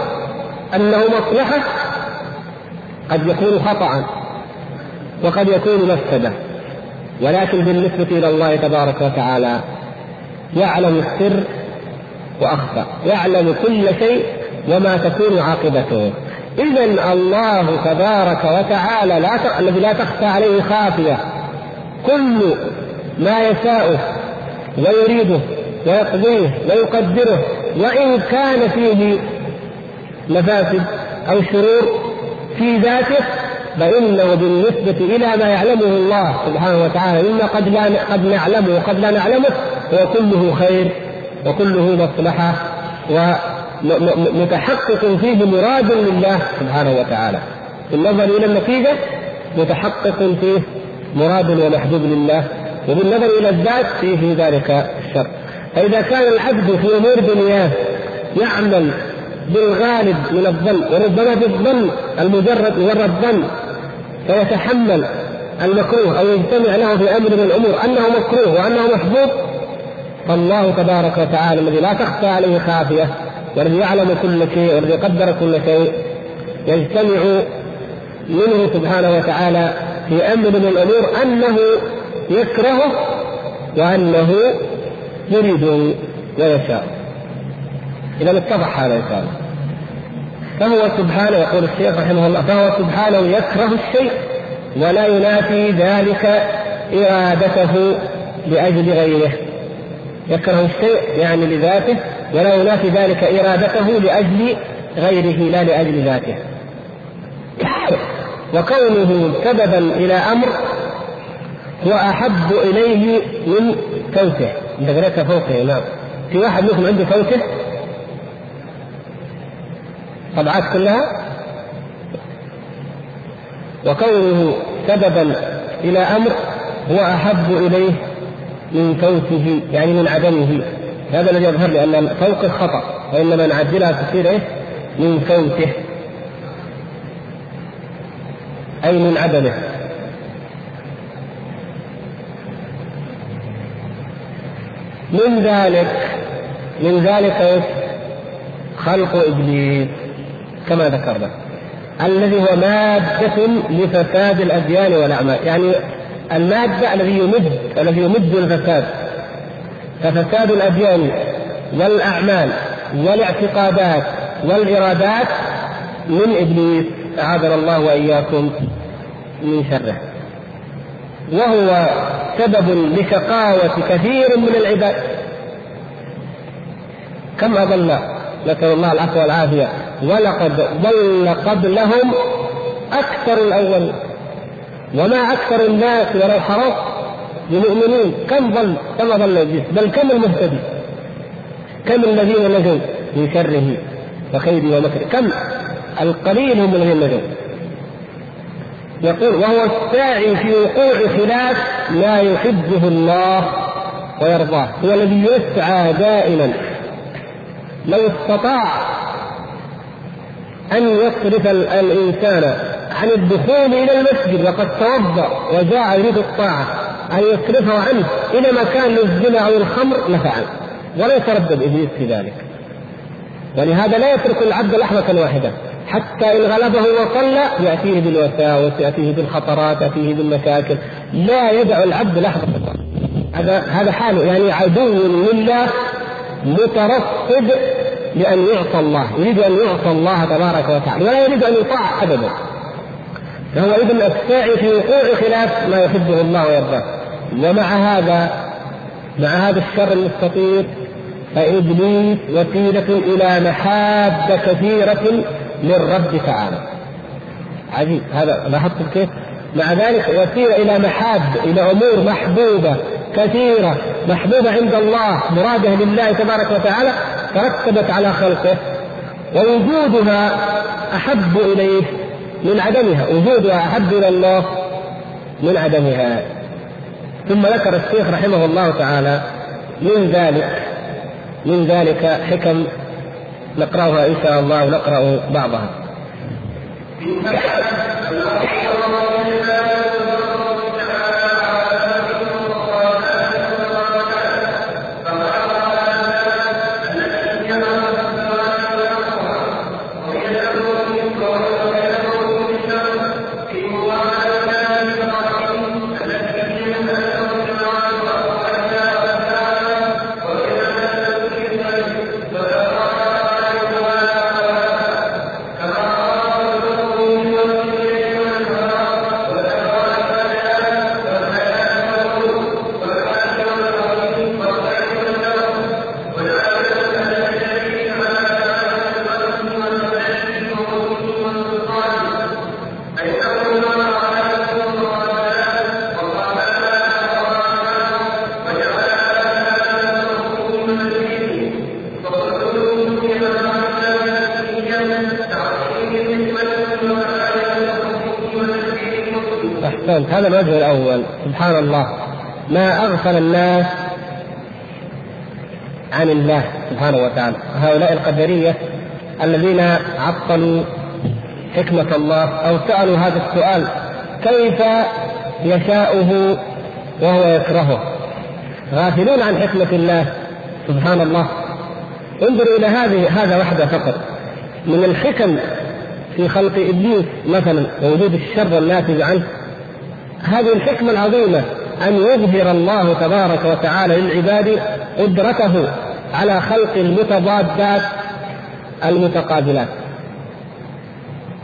أنه مصلحة قد يكون خطأ وقد يكون مفسدة. ولكن بالنسبة إلى الله تبارك وتعالى يعلم السر وأخفى يعلم كل شيء وما تكون عاقبته. إذا الله تبارك وتعالى لا الذي لا تخفى عليه خافية. كل ما يشاءه ويريده ويقضيه ويقدره وإن كان فيه مفاسد أو شرور في ذاته فإنه بالنسبة إلى ما يعلمه الله سبحانه وتعالى. مما قد لا قد نعلمه وقد لا نعلمه هو كله خير وكله مصلحة ومتحقق فيه مراد لله سبحانه وتعالى. بالنظر إلى النتيجة متحقق فيه مراد ومحبوب لله وبالنظر إلى الذات فيه في ذلك الشر فإذا كان العبد في أمور دنياه يعمل بالغالب من الظن وربما بالظن المجرد مجرد ظن فيتحمل المكروه أو يجتمع له في أمر من الأمور أنه مكروه وأنه محبوب فالله تبارك وتعالى الذي لا تخفى عليه خافية والذي يعلم كل شيء والذي قدر كل شيء. يجتمع منه سبحانه وتعالى في أمر من الأمور أنه يكرهه وأنه يريد ويشاء. إذا اتضح هذا الله فهو سبحانه يقول الشيخ رحمه الله فهو سبحانه يكره الشيء ولا ينافي ذلك إرادته لأجل غيره. يكره الشيء يعني لذاته ولا ينافي ذلك إرادته لأجل غيره لا لأجل ذاته. وكونه سببا إلى أمر هو أحب إليه من كوته انت قريتها فوقه نعم في واحد منكم عنده كوته طبعات كلها؟ وكونه سببا إلى أمر هو أحب إليه من فوته يعني من عدمه هذا الذي يظهر لي أن فوق الخطأ وإنما نعدلها تصير إيه؟ من فوته أي من عدمه. من ذلك من ذلك خلق إبليس كما ذكرنا. الذي هو مادة لفساد الأديان والأعمال. يعني المادة الذي يمد الذي يمد الفساد. ففساد الأديان والأعمال والاعتقادات والإرادات من إبليس أعاذنا الله وإياكم من شره. وهو سبب لشقاوة كثير من العباد. كم أضل نسأل الله العفو والعافية. ولقد ضل قبلهم أكثر الأول. وما أكثر الناس ولو حرصت بمؤمنين كم ضل كم ضل إبليس بل كم المهتدي؟ كم الذين نجوا من شره وخيره ومكره كم القليل هم الذين نجوا؟ يقول وهو الساعي في وقوع خلاف ما يحبه الله ويرضاه. هو الذي يسعى دائما. لو استطاع أن يصرف الإنسان عن الدخول إلى المسجد وقد توضأ وجاء يريد الطاعة أن يصرفه عنه إلى مكان للزنا أو الخمر لفعل ولا يتردد إبليس في ذلك. ولهذا لا يترك العبد لحظة واحدة. حتى إن غلبه وصلى يأتيه بالوساوس يأتيه بالخطرات يأتيه بالمشاكل. لا يدع العبد لحظة هذا هذا حاله يعني عدو لله مترصد لأن يعصى الله يريد أن يعصى الله تبارك وتعالى ولا يريد أن يطاع أبدا. فهو إذن الساعي في وقوع خلاف ما يحبه الله ويرضاه. ومع هذا مع هذا الشر المستطير فإبليس وسيلة إلى محاب كثيرة للرب تعالى. عجيب. هذا لاحظتم كيف؟ مع ذلك وسيلة إلى محاب إلى أمور محبوبة كثيرة محبوبة عند الله مرادة لله تبارك وتعالى ترتبت على خلقه. ووجودها أحب إليه. من عدمها وجودها أحب إلى الله من عدمها. ثم ذكر الشيخ رحمه الله تعالى من ذلك من ذلك حكم نقرأها إن شاء الله ونقرأ بعضها. هذا الوجه الأول. سبحان الله ما أغفل الناس عن الله سبحانه وتعالى. هؤلاء القدرية الذين عطلوا حكمة الله أو سألوا هذا السؤال كيف يشاؤه وهو يكرهه؟ غافلون عن حكمة الله سبحان الله انظروا إلى هذه هذا وحده فقط. من الحكم في خلق إبليس مثلا ووجود الشر الناتج عنه هذه الحكمة العظيمة أن يظهر الله تبارك وتعالى للعباد قدرته على خلق المتضادات المتقابلات.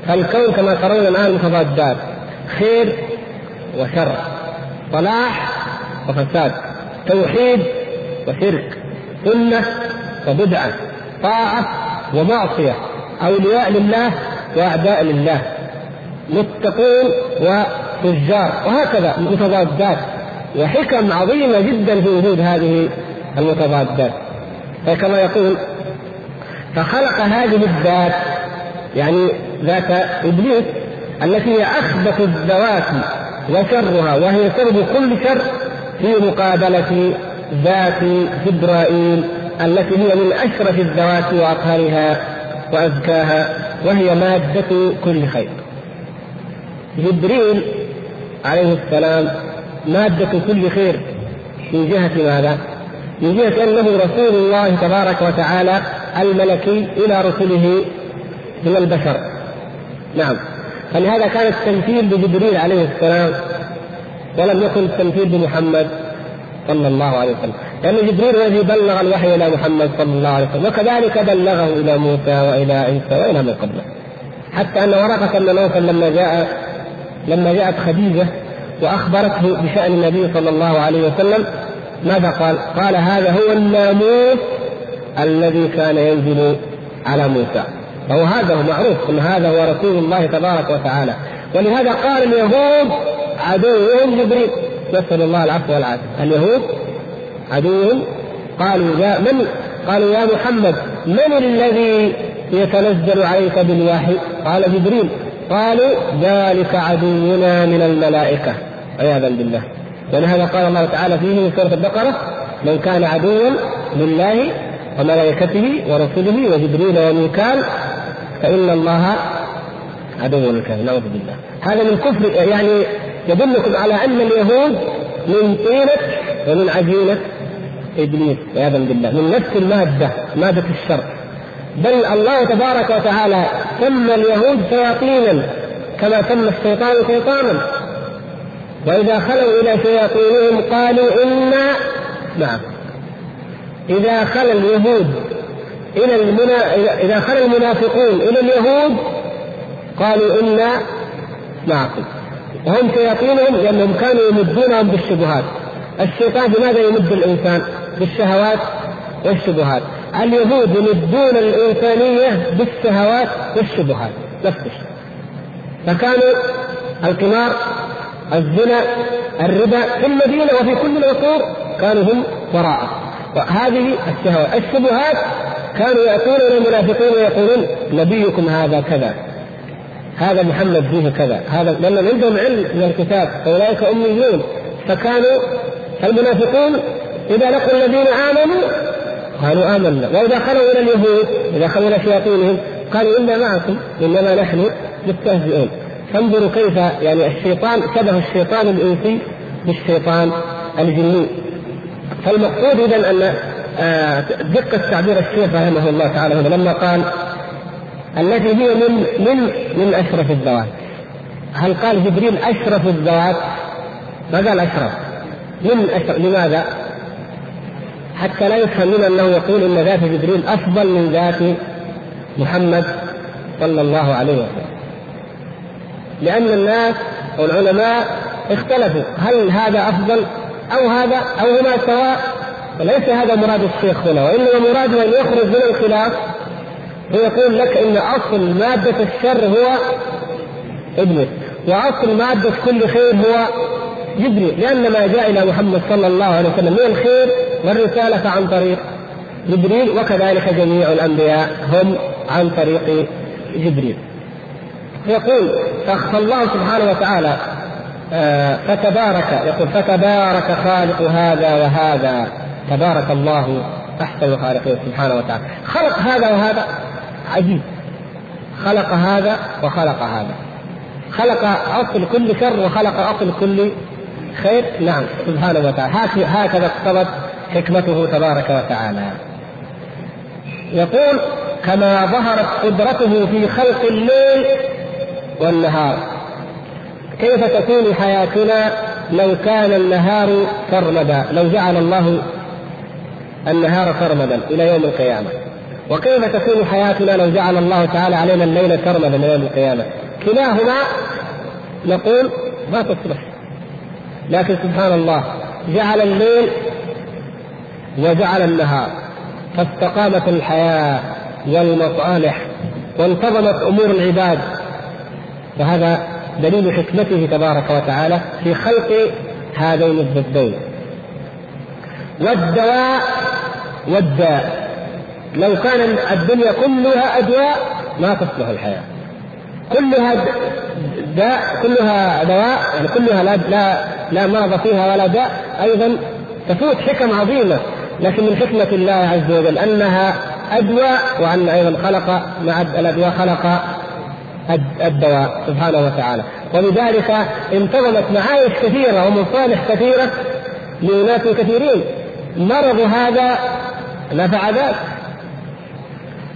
فالكون كما ترون الآن متضادات خير وشر صلاح وفساد توحيد وشرك سنة وبدعة طاعة ومعصية أولياء لله وأعداء لله متقون وفجار وهكذا متضادات وحكم عظيمة جدا في وجود هذه المتضادات. فكما يقول فخلق هذه الذات يعني ذات إبليس التي هي أخبث الذوات وشرها وهي سبب كل شر في مقابلة ذات جبرائيل التي هي من أشرف الذوات وأطهرها وأزكاها وهي مادة كل خير. جبريل عليه السلام مادة كل خير من جهة ماذا؟ من جهة أنه رسول الله تبارك وتعالى الملكي إلى رسله من البشر. نعم. فلهذا كان التمثيل بجبريل عليه السلام ولم يكن التمثيل بمحمد صلى الله عليه وسلم. لأن جبريل هو الذي بلغ الوحي إلى محمد صلى الله عليه وسلم. وكذلك بلغه إلى موسى وإلى عيسى وإلى من قبله. حتى أن ورقة بن نوفل لما جاء لما جاءت خديجة وأخبرته بشأن النبي صلى الله عليه وسلم ماذا قال؟ قال هذا هو الناموس الذي كان ينزل على موسى. فهو هذا هو معروف إن هذا هو رسول الله تبارك وتعالى. ولهذا قال اليهود عدوهم جبريل. نسأل الله العفو والعافية. اليهود عدوهم قالوا يا من؟ قالوا يا محمد من الذي يتنزل عليك بالوحي؟ قال جبريل. قالوا ذلك عدونا من الملائكة عياذا بالله. ولهذا قال الله تعالى فيه في سورة البقرة من كان عدوا لله وملائكته ورسله وجبريل وميكال فإن الله عدو للكافرين نعوذ بالله. هذا من كفر يعني يدلكم على أن اليهود من طينة ومن عجينة إبليس عياذا بالله. من نفس المادة مادة الشر بل الله تبارك وتعالى سمى اليهود شياطينا كما سمى الشيطان شيطانا. وإذا خلوا إلى شياطينهم قالوا إنا نعم. إذا خلى اليهود إلى المنا... إذا خلى المنافقون إلى اليهود قالوا إنا معكم. وهم شياطينهم لأنهم كانوا يمدونهم بالشبهات. الشيطان بماذا يمد الإنسان؟ بالشهوات والشبهات. اليهود يمدون الإنسانية بالشهوات والشبهات نفس الشيء. فكانوا القمار الزنا الربا في المدينة وفي كل العصور كانوا هم وراءه وهذه الشهوات الشبهات كانوا يأتون إلى المنافقين ويقولون نبيكم هذا كذا هذا محمد فيه كذا هذا لأن عندهم علم من الكتاب أولئك أميون. فكانوا المنافقون إذا لقوا الذين آمنوا قالوا آمنا. وإذا خلوا إلى اليهود إذا خلوا إلى شياطينهم قالوا إنا معكم إنما نحن مستهزئون. فانظروا كيف يعني الشيطان شبه الشيطان الإنسي بالشيطان الجني. فالمقصود إذا أن آه، دقة تعبير الشيخ رحمه الله تعالى هنا لما قال التي هي من من من أشرف الذوات. هل قال جبريل أشرف الذوات؟ ما قال أشرف. من أشرف؟ لماذا؟ حتى لا يفهم منه أنه يقول أن ذات جبريل أفضل من ذات محمد صلى الله عليه وسلم. لأن الناس والعلماء اختلفوا هل هذا أفضل أو هذا أو هما سواء؟ وليس هذا مراد الشيخ هنا وإنما مراده أن يخرج من الخلاف. ويقول لك أن أصل مادة الشر هو ابنك وأصل مادة كل خير هو جبريل لأن ما جاء إلى محمد صلى الله عليه وسلم من الخير والرسالة عن طريق جبريل وكذلك جميع الأنبياء هم عن طريق جبريل. يقول فالله سبحانه وتعالى آه، فتبارك يقول فتبارك خالق هذا وهذا تبارك الله أحسن الخالقين سبحانه وتعالى. خلق هذا وهذا؟ عجيب. خلق هذا وخلق هذا. خلق أصل كل شر وخلق أصل كل خير؟ نعم سبحانه وتعالى. هكذا اقتضت حكمته تبارك وتعالى. يقول كما ظهرت قدرته في خلق الليل والنهار. كيف تكون حياتنا لو كان النهار سرمدا لو جعل الله النهار سرمدا إلى يوم القيامة. وكيف تكون حياتنا لو جعل الله تعالى علينا الليل سرمدا إلى يوم القيامة؟ كلاهما نقول ما تصلح. لكن سبحان الله جعل الليل وجعل النهار فاستقامت الحياة والمصالح وانتظمت أمور العباد. فهذا دليل حكمته تبارك وتعالى في خلق هذين الضدين. والدواء والداء. لو كان الدنيا كلها أدواء ما تصلح الحياة. كلها داء كلها دواء يعني كلها لا لا لا مرض فيها ولا داء أيضا تفوت حكم عظيمة لكن من حكمة الله عز وجل أنها ادواء وأن أيضا خلق مع الادواء خلق الدواء سبحانه وتعالى. ولذلك انتظمت معايش كثيرة ومصالح كثيرة لناس كثيرين. مرض هذا نفع ذاك.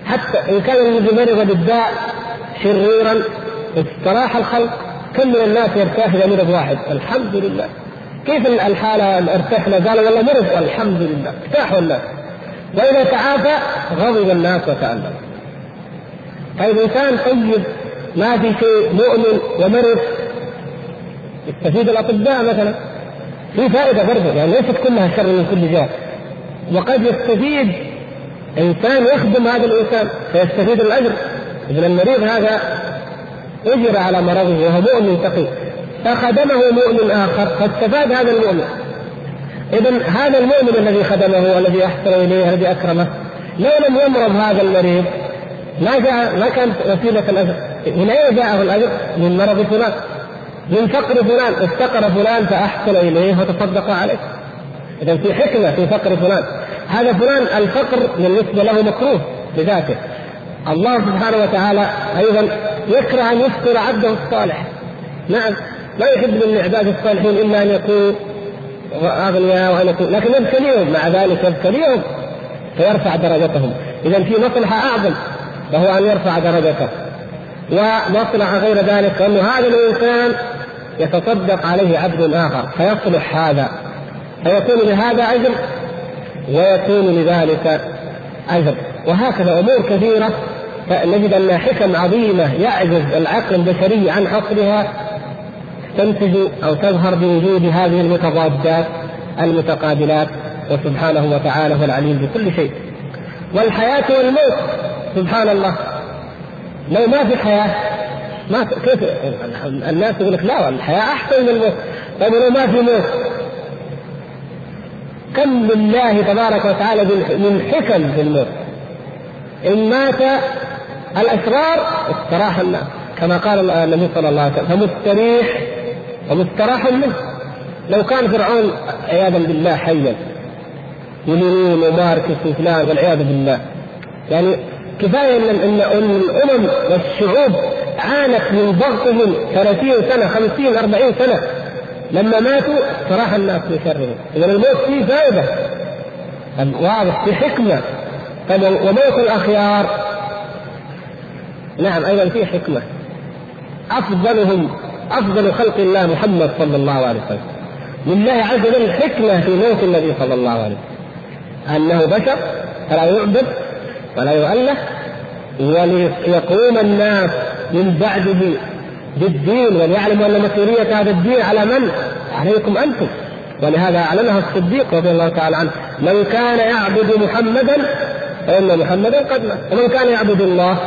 حتى إن كان الذي مرض بالداء شريرا استراح الخلق كم من الناس يرتاح إذا مرض واحد؟ الحمد لله. كيف الحالة ارتحنا؟ قالوا والله مرض الحمد لله. ارتاحوا الناس. وإذا تعافى غضب الناس وتألم. طيب إنسان طيب ما في شيء مؤمن ومرض يستفيد الأطباء مثلا. في فائدة برضه يعني ليست كلها شر من كل جهة. وقد يستفيد إنسان يخدم هذا الإنسان فيستفيد الأجر. اذا المريض هذا أجر على مرضه وهو مؤمن تقي فخدمه مؤمن آخر فاستفاد هذا المؤمن. اذا هذا المؤمن الذي خدمه والذي أحسن إليه الذي أكرمه لو لم يمرض هذا المريض ما جاء ما كانت وسيلة الأجر. من أين جاءه الأجر؟ من مرض فلان. من فقر فلان. افتقر فلان فأحسن إليه وتصدق عليه. اذا في حكمة في فقر فلان. هذا فلان الفقر بالنسبة له مكروه بذاته. الله سبحانه وتعالى أيضا يكره أن يفطر عبده الصالح. نعم لا يحب من العباد الصالحين إلا أن يكونوا أغنياء وأن يكون لكن يبتليهم مع ذلك يبتليهم فيرفع درجتهم. اذا في مصلحة أعظم وهو أن يرفع درجته. ومصلحة غير ذلك انه هذا الإنسان يتصدق عليه عبد آخر فيصلح هذا. فيكون لهذا أجر ويكون لذلك أجر. وهكذا أمور كثيرة نجد أن حكم عظيمة يعجز العقل البشري عن حصرها تنتج أو تظهر بوجود هذه المتضادات المتقابلات وسبحانه وتعالى هو العليم بكل شيء. والحياة والموت سبحان الله. لو ما في حياة ما كيف الناس يقول لك لا الحياة أحسن من الموت. طيب لو ما في موت؟ كم لله تبارك وتعالى من حكم في الموت؟ إن مات الأشرار استراح الناس كما قال النبي صلى الله عليه وسلم فمستريح ومستراح منه لو كان فرعون عياذا بالله حيا. ولينين وماركس وفلان والعياذ بالله. يعني كفاية إن إن الأمم والشعوب عانت من ضغطهم 30 سنة 50 40 سنة. لما ماتوا صراح الناس في شرهم اذا الموت فيه فائدة. واضح في حكمة. طيب وموت الأخيار نعم أيضا فيه حكمة. أفضلهم أفضل خلق الله محمد صلى الله عليه وسلم. لله عز وجل حكمه في موت النبي صلى الله عليه وسلم. أنه بشر فلا يعبد ولا يؤلف وليقوم الناس من بعده بالدين وليعلموا أن مسؤولية هذا الدين على من؟ عليكم أنتم. ولهذا أعلنها الصديق رضي الله تعالى عنه من كان يعبد محمدا فإن محمدا قد مات ومن كان يعبد الله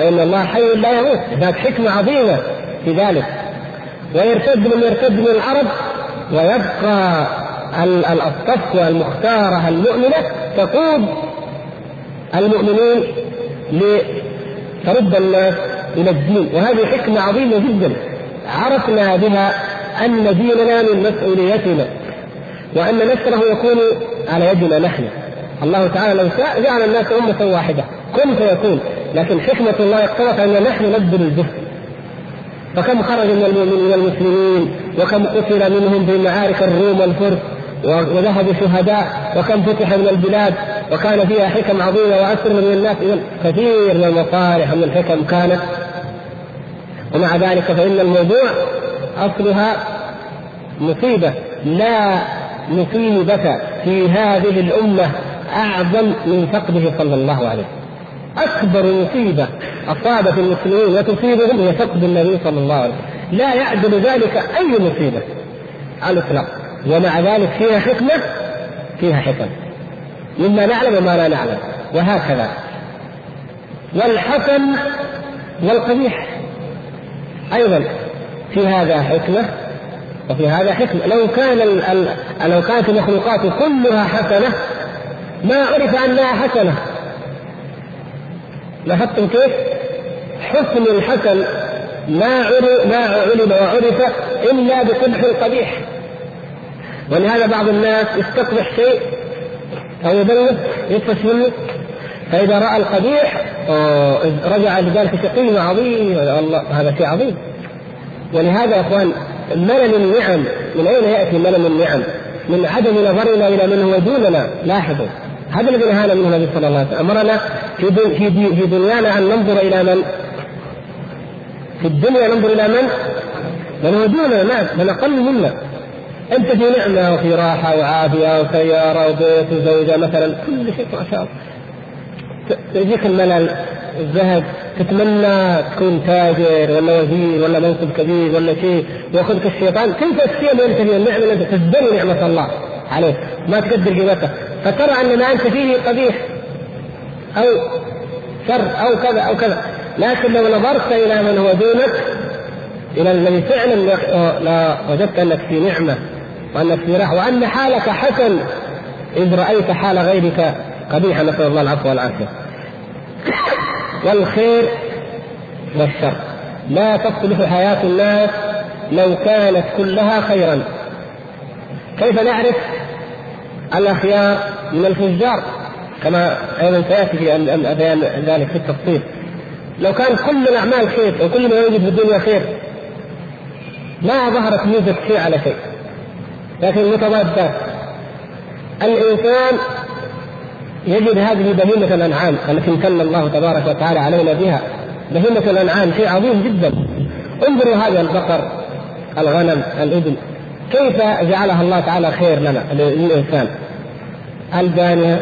فإن الله حي لا يموت. هناك حكمة عظيمة في ذلك. ويرتد من يرتد من العرب ويبقى الصفوه المختارة المؤمنة تقود المؤمنين لترد الناس إلى الدين. وهذه حكمة عظيمة جدا. عرفنا بها أن ديننا من مسؤوليتنا وأن نشره يكون على يدنا نحن. الله تعالى لو شاء جعل الناس أمة واحدة. كن فيكون لكن حكمة الله اقتضت أن نحن نبذل الجهد فكم خرج من المؤمنين المسلمين؟ وكم قتل منهم في معارك الروم والفرس؟ وذهبوا شهداء وكم فتح من البلاد؟ وكان فيها حكم عظيمة وأسر من الناس. كثير من المصالح ومن الحكم كانت. ومع ذلك فإن الموضوع أصلها مصيبة لا مصيبة في هذه الأمة أعظم من فقده صلى الله عليه وسلم. أكبر مصيبة أصابت المسلمين وتصيبهم هي فقد النبي صلى الله عليه وسلم. لا يعدل ذلك أي مصيبة. على الإطلاق. ومع ذلك فيها حكمة فيها حكم. مما نعلم وما لا نعلم. وهكذا. والحسن والقبيح. أيضا في هذا حكمة وفي هذا حكمة. لو كان لو كانت المخلوقات كلها حسنة ما عرف أنها حسنة. لاحظتم كيف؟ حسن الحسن ما علم ما وعرف إلا بقبح قبيح ولهذا بعض الناس يستقبح شيء أو يبلغ يطفش منه. فإذا رأى القبيح رجع لذلك شقي عظيم. الله هذا شيء عظيم. ولهذا يا إخوان ملل النعم من أين يأتي ملل النعم؟ من عدم نظرنا إلى من هو دوننا. لاحظوا. هذا الذي نهانا منه النبي صلى الله عليه وسلم. أمرنا في في في دنيانا أن ننظر إلى من؟ في الدنيا ننظر إلى من؟ من هو دوننا ناس من أقل منا. أنت في نعمة وفي راحة وعافية وسيارة وبيت وزوجة مثلا كل شيء ما شاء الله. يجيك الملل الذهب تتمنى تكون تاجر ولا وزير ولا منصب كبير ولا شيء يأخذك الشيطان. كيف الشيء اللي انت فيه النعمه اللي نعمة الله عليك؟ ما تقدر قيمتها. فترى ان ما أنت فيه قبيح أو شر أو كذا أو كذا. لكن لو نظرت إلى من هو دونك إلى الذي فعلا لا وجدت أنك في نعمة وأنك في راحه وأن حالك حسن إذ رأيت حال غيرك قبيحه نسأل الله العفو والعافية. والخير والشر. لا تصلح حياة الناس لو كانت كلها خيرا. كيف نعرف الأخيار من الفجار كما أيضا سيأتي في بيان ذلك في التفصيل. لو كان كل الاعمال خير وكل ما يوجد في الدنيا خير ما ظهرت ميزة شيء على شيء. لكن متضادات الإنسان يجد هذه بهيمة الأنعام التي امتن الله تبارك وتعالى علينا بها. بهيمة الأنعام شيء عظيم جدا. انظروا هذا البقر الغنم الإبل. كيف جعلها الله تعالى خير لنا للإنسان؟ ألبانها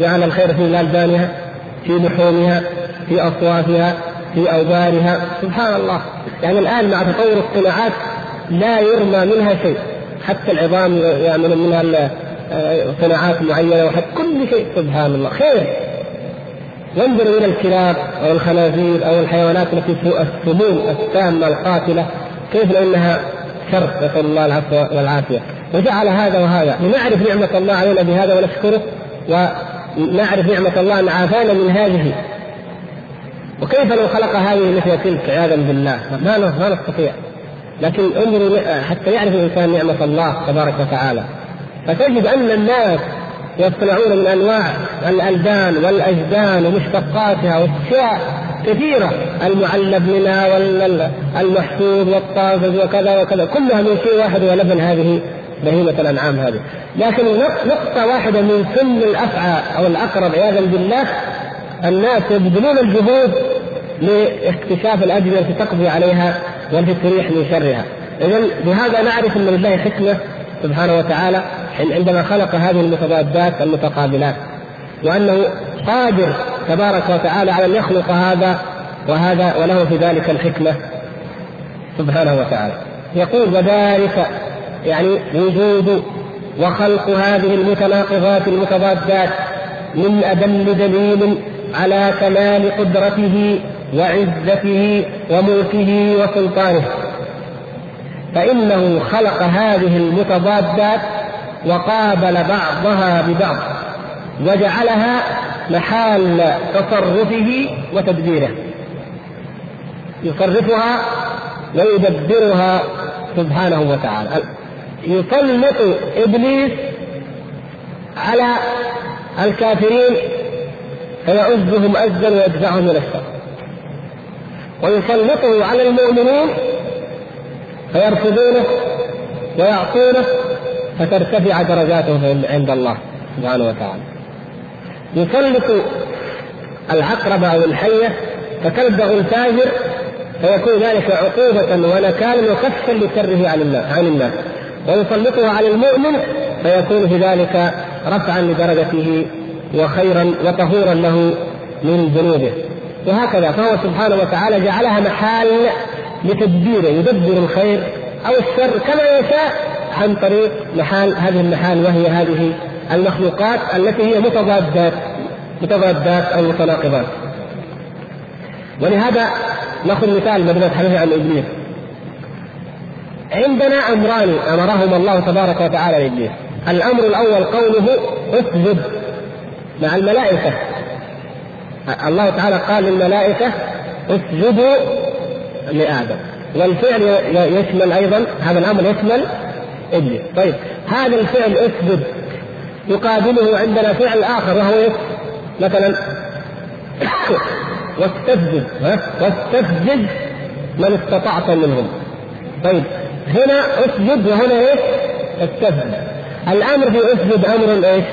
جعل الخير في الألبانها في لحومها في أصوافها في أوبارها. سبحان الله. يعني الآن مع تطور الصناعات لا يرمى منها شيء. حتى العظام يعملون منها صناعات معينة وحتى كل شيء. سبحان الله. خير. وانظروا إلى الكلاب أو الخنازير أو الحيوانات التي السموم السامه القاتلة. كيف انها شر نسال الله العفو والعافية. وجعل هذا وهذا. لنعرف نعمة الله علينا بهذا ونشكره ونعرف نعمة الله أن عافانا من هذه. وكيف لو خلق هذه مثل تلك عياذا بالله؟ ما ما نستطيع. لكن انظروا حتى يعرف الإنسان نعمة الله تبارك وتعالى. فتجد أن الناس يصنعون من أنواع الالبان والأجدان ومشتقاتها واشياء كثيرة. المعلب منها والمحسوب والطازج وكذا وكذا. كلها من شيء واحد ولبن هذه بهيمة الأنعام هذه. لكن نقطة واحدة من سن الأفعى أو الأقرب عياذا بالله الناس يبذلون الجهود لاكتشاف الأدوية التي تقضي عليها والتي تريح من شرها. إذا بهذا نعرف أن لله حكمة سبحانه وتعالى عندما خلق هذه المتضادات المتقابلات وأنه قادر تبارك وتعالى على أن يخلق هذا وهذا وله في ذلك الحكمة سبحانه وتعالى. يقول وذلك يعني وجود وخلق هذه المتناقضات المتضادات من أدل دليل على كمال قدرته وعزته وملكه وسلطانه. فإنه خلق هذه المتضادات وقابل بعضها ببعض وجعلها محال تصرفه وتدبيره. يصرفها ويدبرها سبحانه وتعالى. يسلط إبليس على الكافرين فيعزهم عزا ويدفعهم إلى الشر ويسلطه على المؤمنين فيرفضونه ويعصونه فترتفع درجاته عند الله سبحانه وتعالى. يسلط العقرب أو الحية فتلدغ الفاجر فيكون ذلك عقوبة ونكالا وكفا لشره عن الناس ويسلطه على المؤمن فيكون في ذلك رفعا لدرجته وخيرا وطهورا له من ذنوبه. وهكذا فهو سبحانه وتعالى جعلها محال لتدبيره يدبر الخير أو الشر كما يشاء عن طريق محال هذه المحال وهي هذه المخلوقات التي هي متضادات متضادات أو متناقضات. ولهذا نأخذ مثال بدل الحديث عن إبليس. عندنا أمران امرهما الله تبارك وتعالى لإبليس. الأمر الأول قوله أسجد مع الملائكة. الله تعالى قال للملائكة أسجدوا لآدم. والفعل يشمل أيضا هذا الأمر يشمل إبليس. طيب هذا الفعل أسجد يقابله عندنا فعل آخر وهو مثلا واستفزد واستفزد من استطعت منهم طيب هنا اسجد وهنا إيش؟ استفزد الأمر في اسجد أمر إيش؟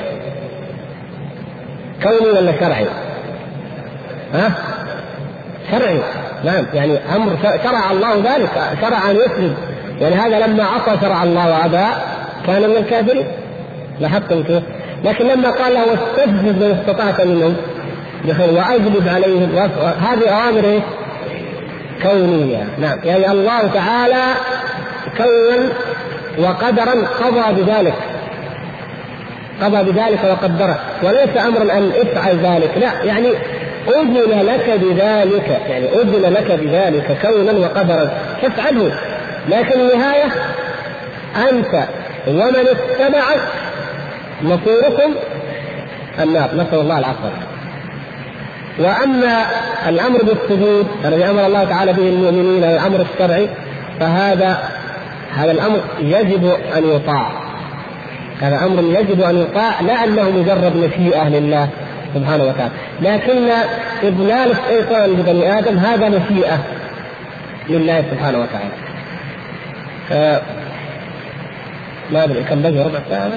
كوني ولا شرعي؟ ها؟ شرعي نعم يعني أمر شرع الله ذلك شرع أن يسجد يعني هذا لما عصى شرع الله وأبى كان من الكافرين لاحظتم كيف؟ لكن لما قال له واستفزد من استطعت منهم وأجلب عليهم. هذه أوامر؟ كونية. نعم. يعني الله تعالى كون وقدرا قضى بذلك. قضى بذلك وقدره. وليس أمرا أن افعل ذلك. لا. يعني أذن لك بذلك. يعني أذن لك بذلك كونا وقدرا. فافعله. لكن النهاية أنت ومن اتبعك مصيركم النار. نسأل الله العافيه وأما الأمر بالسجود الذي أمر الله تعالى به المؤمنين الامر الشرعي فهذا هذا الأمر يجب أن يطاع. هذا أمر يجب أن يطاع لا انه مجرد مشيئه لله سبحانه وتعالى. لكن اضلال الشيطان لبني آدم هذا مشيئه لله سبحانه وتعالى. ف... ما أدري كم بقي ربع ساعة؟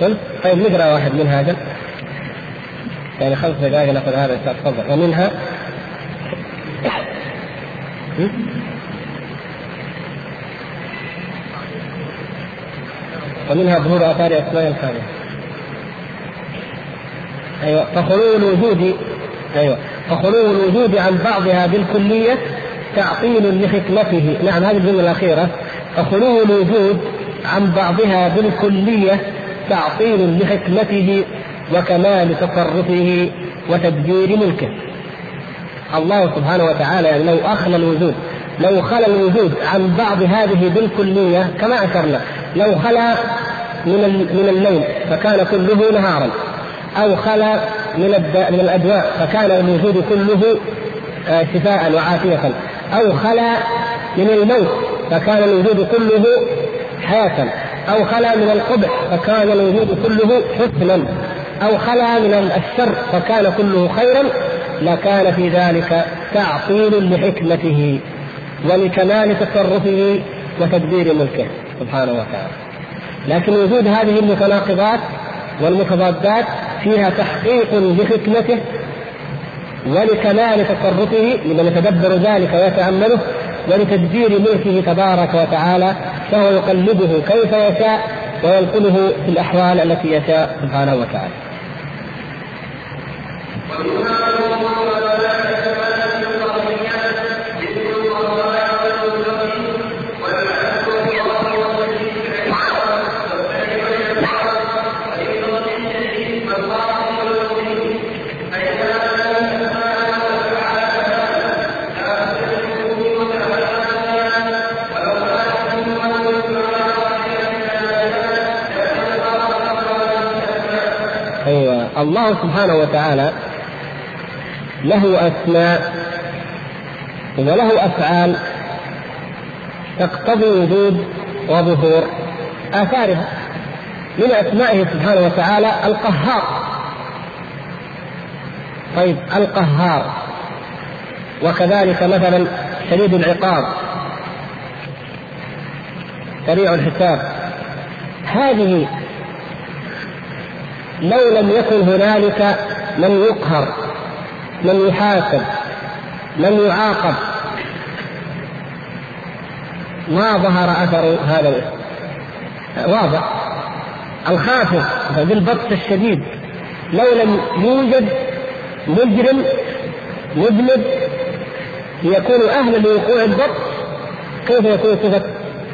قلت طيب نقرأ واحد من هذا يعني خمس دقائق نأخذ هذا تفضل. ومنها؟ ومنها ظهور آثار أسماء الخالق أيوه. فخلو الوجود أيوه. فخلو الوجود عن بعضها بالكلية تعطيل لحكمته. نعم هذه الجملة الأخيرة. فخلو الوجود عن بعضها بالكلية تعطيل لحكمته وكمال تصرفه وتدبير ملكه. الله سبحانه وتعالى يعني لو أخلى الوجود لو خلا الوجود عن بعض هذه بالكلية كما أشرنا لو خلا من من الليل فكان كله نهارا أو خلا من من الأدواء فكان الوجود كله آه، شفاء وعافية أو خلا من الموت فكان الوجود كله حياة. أو خلا من القبح فكان الوجود كله حسنا. أو خلا من الشر فكان كله خيرا لكان في ذلك تعطيل لحكمته ولكمال تصرفه وتدبير ملكه سبحانه وتعالى. لكن وجود هذه المتناقضات والمتضادات فيها تحقيق لحكمته ولكمال تصرفه لمن يتدبر ذلك ويتأمله ولتدبير ملكه تبارك وتعالى فهو يقلبه كيف يشاء وينقله في الأحوال التي يشاء سبحانه وتعالى. الله سبحانه وتعالى له أسماء وله أفعال تقتضي وجود وظهور آثارها من أسمائه سبحانه وتعالى القهار. طيب القهار. وكذلك مثلا شديد العقاب سريع الحساب. هذه لو لم يكن هنالك من يقهر من يحاسب من يعاقب. ما ظهر أثر هذا واضح. الخافض بالبطش الشديد. لو لم يوجد مجرم مذنب يكون أهلا لوقوع البطش كيف يكون صفة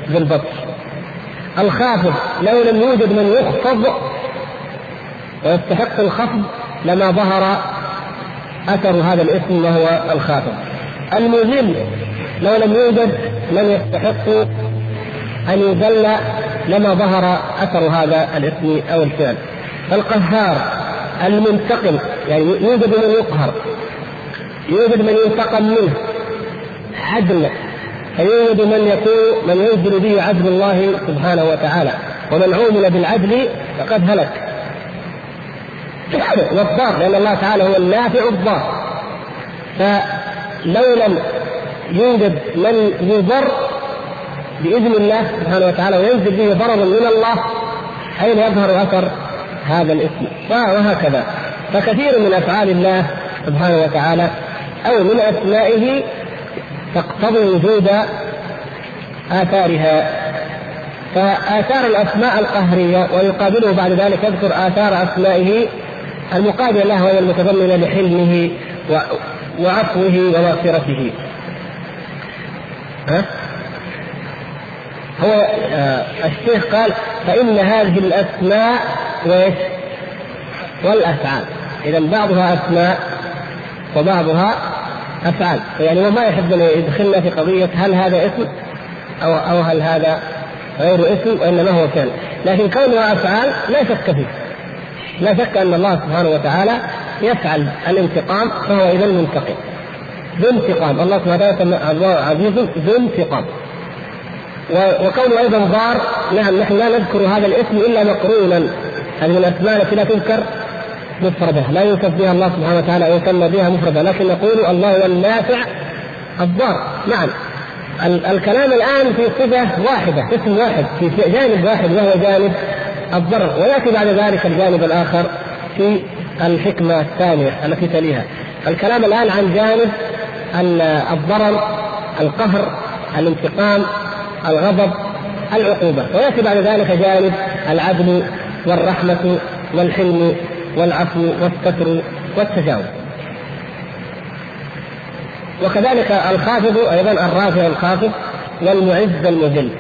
بالبطش؟ الخافض لو لم يوجد من يخفض ويستحق الخفض لما ظهر أثر هذا الاسم وهو الخاتم. المذل لو لم يوجد من يستحق أن يذل لما ظهر أثر هذا الاسم أو الفعل. القهار المنتقم يعني يوجد من يقهر يوجد من ينتقم منه عدل فيوجد من يكون من ينزل به عدل الله سبحانه وتعالى ومن عومل بالعدل فقد هلك والضار لأن الله تعالى هو النافع الضار. فلو لم يوجد من يضر بإذن الله سبحانه وتعالى وينزل به ضرر من الله أين يظهر أثر هذا الاسم وهكذا. فكثير من أفعال الله سبحانه وتعالى أو من أسمائه تقتضي وجود آثارها. فآثار الأسماء القهرية ويقابله بعد ذلك يذكر آثار أسمائه المقابله له وهي المتضمنه لحلمه وعفوه ومغفرته. ها؟ هو آه الشيخ قال فإن هذه الأسماء وإيش؟ والأفعال إذا بعضها أسماء وبعضها أفعال يعني هو ما يحب أن يدخلنا في قضية هل هذا اسم أو أو هل هذا غير اسم وإنما هو كان لكن كونها أفعال لا شك فيه لا شك أن الله سبحانه وتعالى يفعل الانتقام فهو إذا منتقم. ذو انتقام. الله سبحانه وتعالى الله عزيز ذو انتقام. وكونه أيضا ضار نعم نحن لا نذكر هذا الاسم إلا مقرونا هذه الاسماء التي لا تذكر مفردة لا يوصف بها الله سبحانه وتعالى ويسمى بها مفردة لكن نقول الله هو النافع الضار. نعم. الكلام الآن في صفة واحدة اسم واحد في جانب واحد وهو جانب الضرر. ويأتي بعد ذلك الجانب الآخر في الحكمة الثانية التي تليها. الكلام الآن عن جانب الضرر القهر الانتقام الغضب العقوبة. ويأتي بعد ذلك جانب العدل والرحمة والحلم والعفو والستر والتجاوز. وكذلك الخافض أيضا الرافع الخافض والمعز المذل.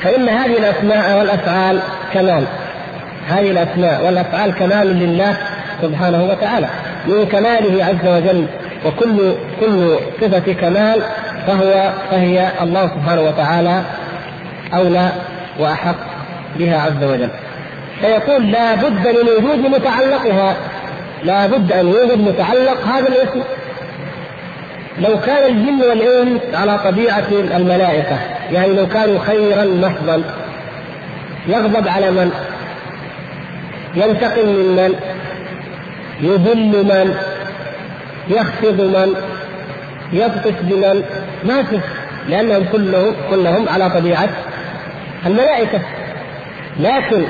فإن هذه الأسماء والأفعال كمال. هذه الأسماء والأفعال كمال لله سبحانه وتعالى من كماله عز وجل وكل كل صفة كمال فهو فهي الله سبحانه وتعالى أولى وأحق بها عز وجل. فيقول لا بد من وجود متعلقها لا بد أن يوجد متعلق هذا الاسم. لو كان الجن والإنس على طبيعة الملائكة يعني لو كانوا خيرا محضا يغضب على من؟ ينتقم من من؟ يذل من؟ يخفض من؟ يبطش بمن؟ ما في لأنهم كلهم كلهم على طبيعة الملائكة. لكن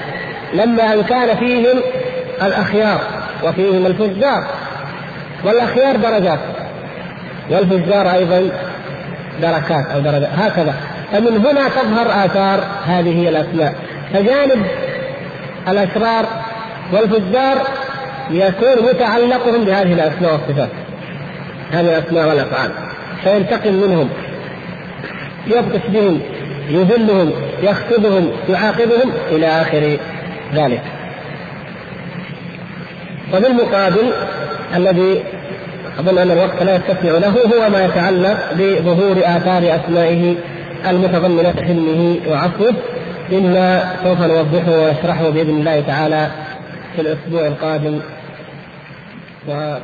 لما إن كان فيهم الأخيار وفيهم الفجار والأخيار درجات. والفجار أيضا دركات أو درجات. هكذا. فمن هنا تظهر آثار هذه الأسماء. فجانب الاشرار والفجار يكون متعلقهم بهذه الأسماء والصفات. هذه الأسماء والأفعال. فينتقم منهم يبطش بهم يذلهم يخطبهم يعاقبهم إلى آخر ذلك. وبالمقابل الذي أظن أن الوقت لا يتسع له هو ما يتعلق بظهور آثار أسمائه المتضمنة حلمه وعفوه مما سوف نوضحه ونشرحه بإذن الله تعالى في الأسبوع القادم. و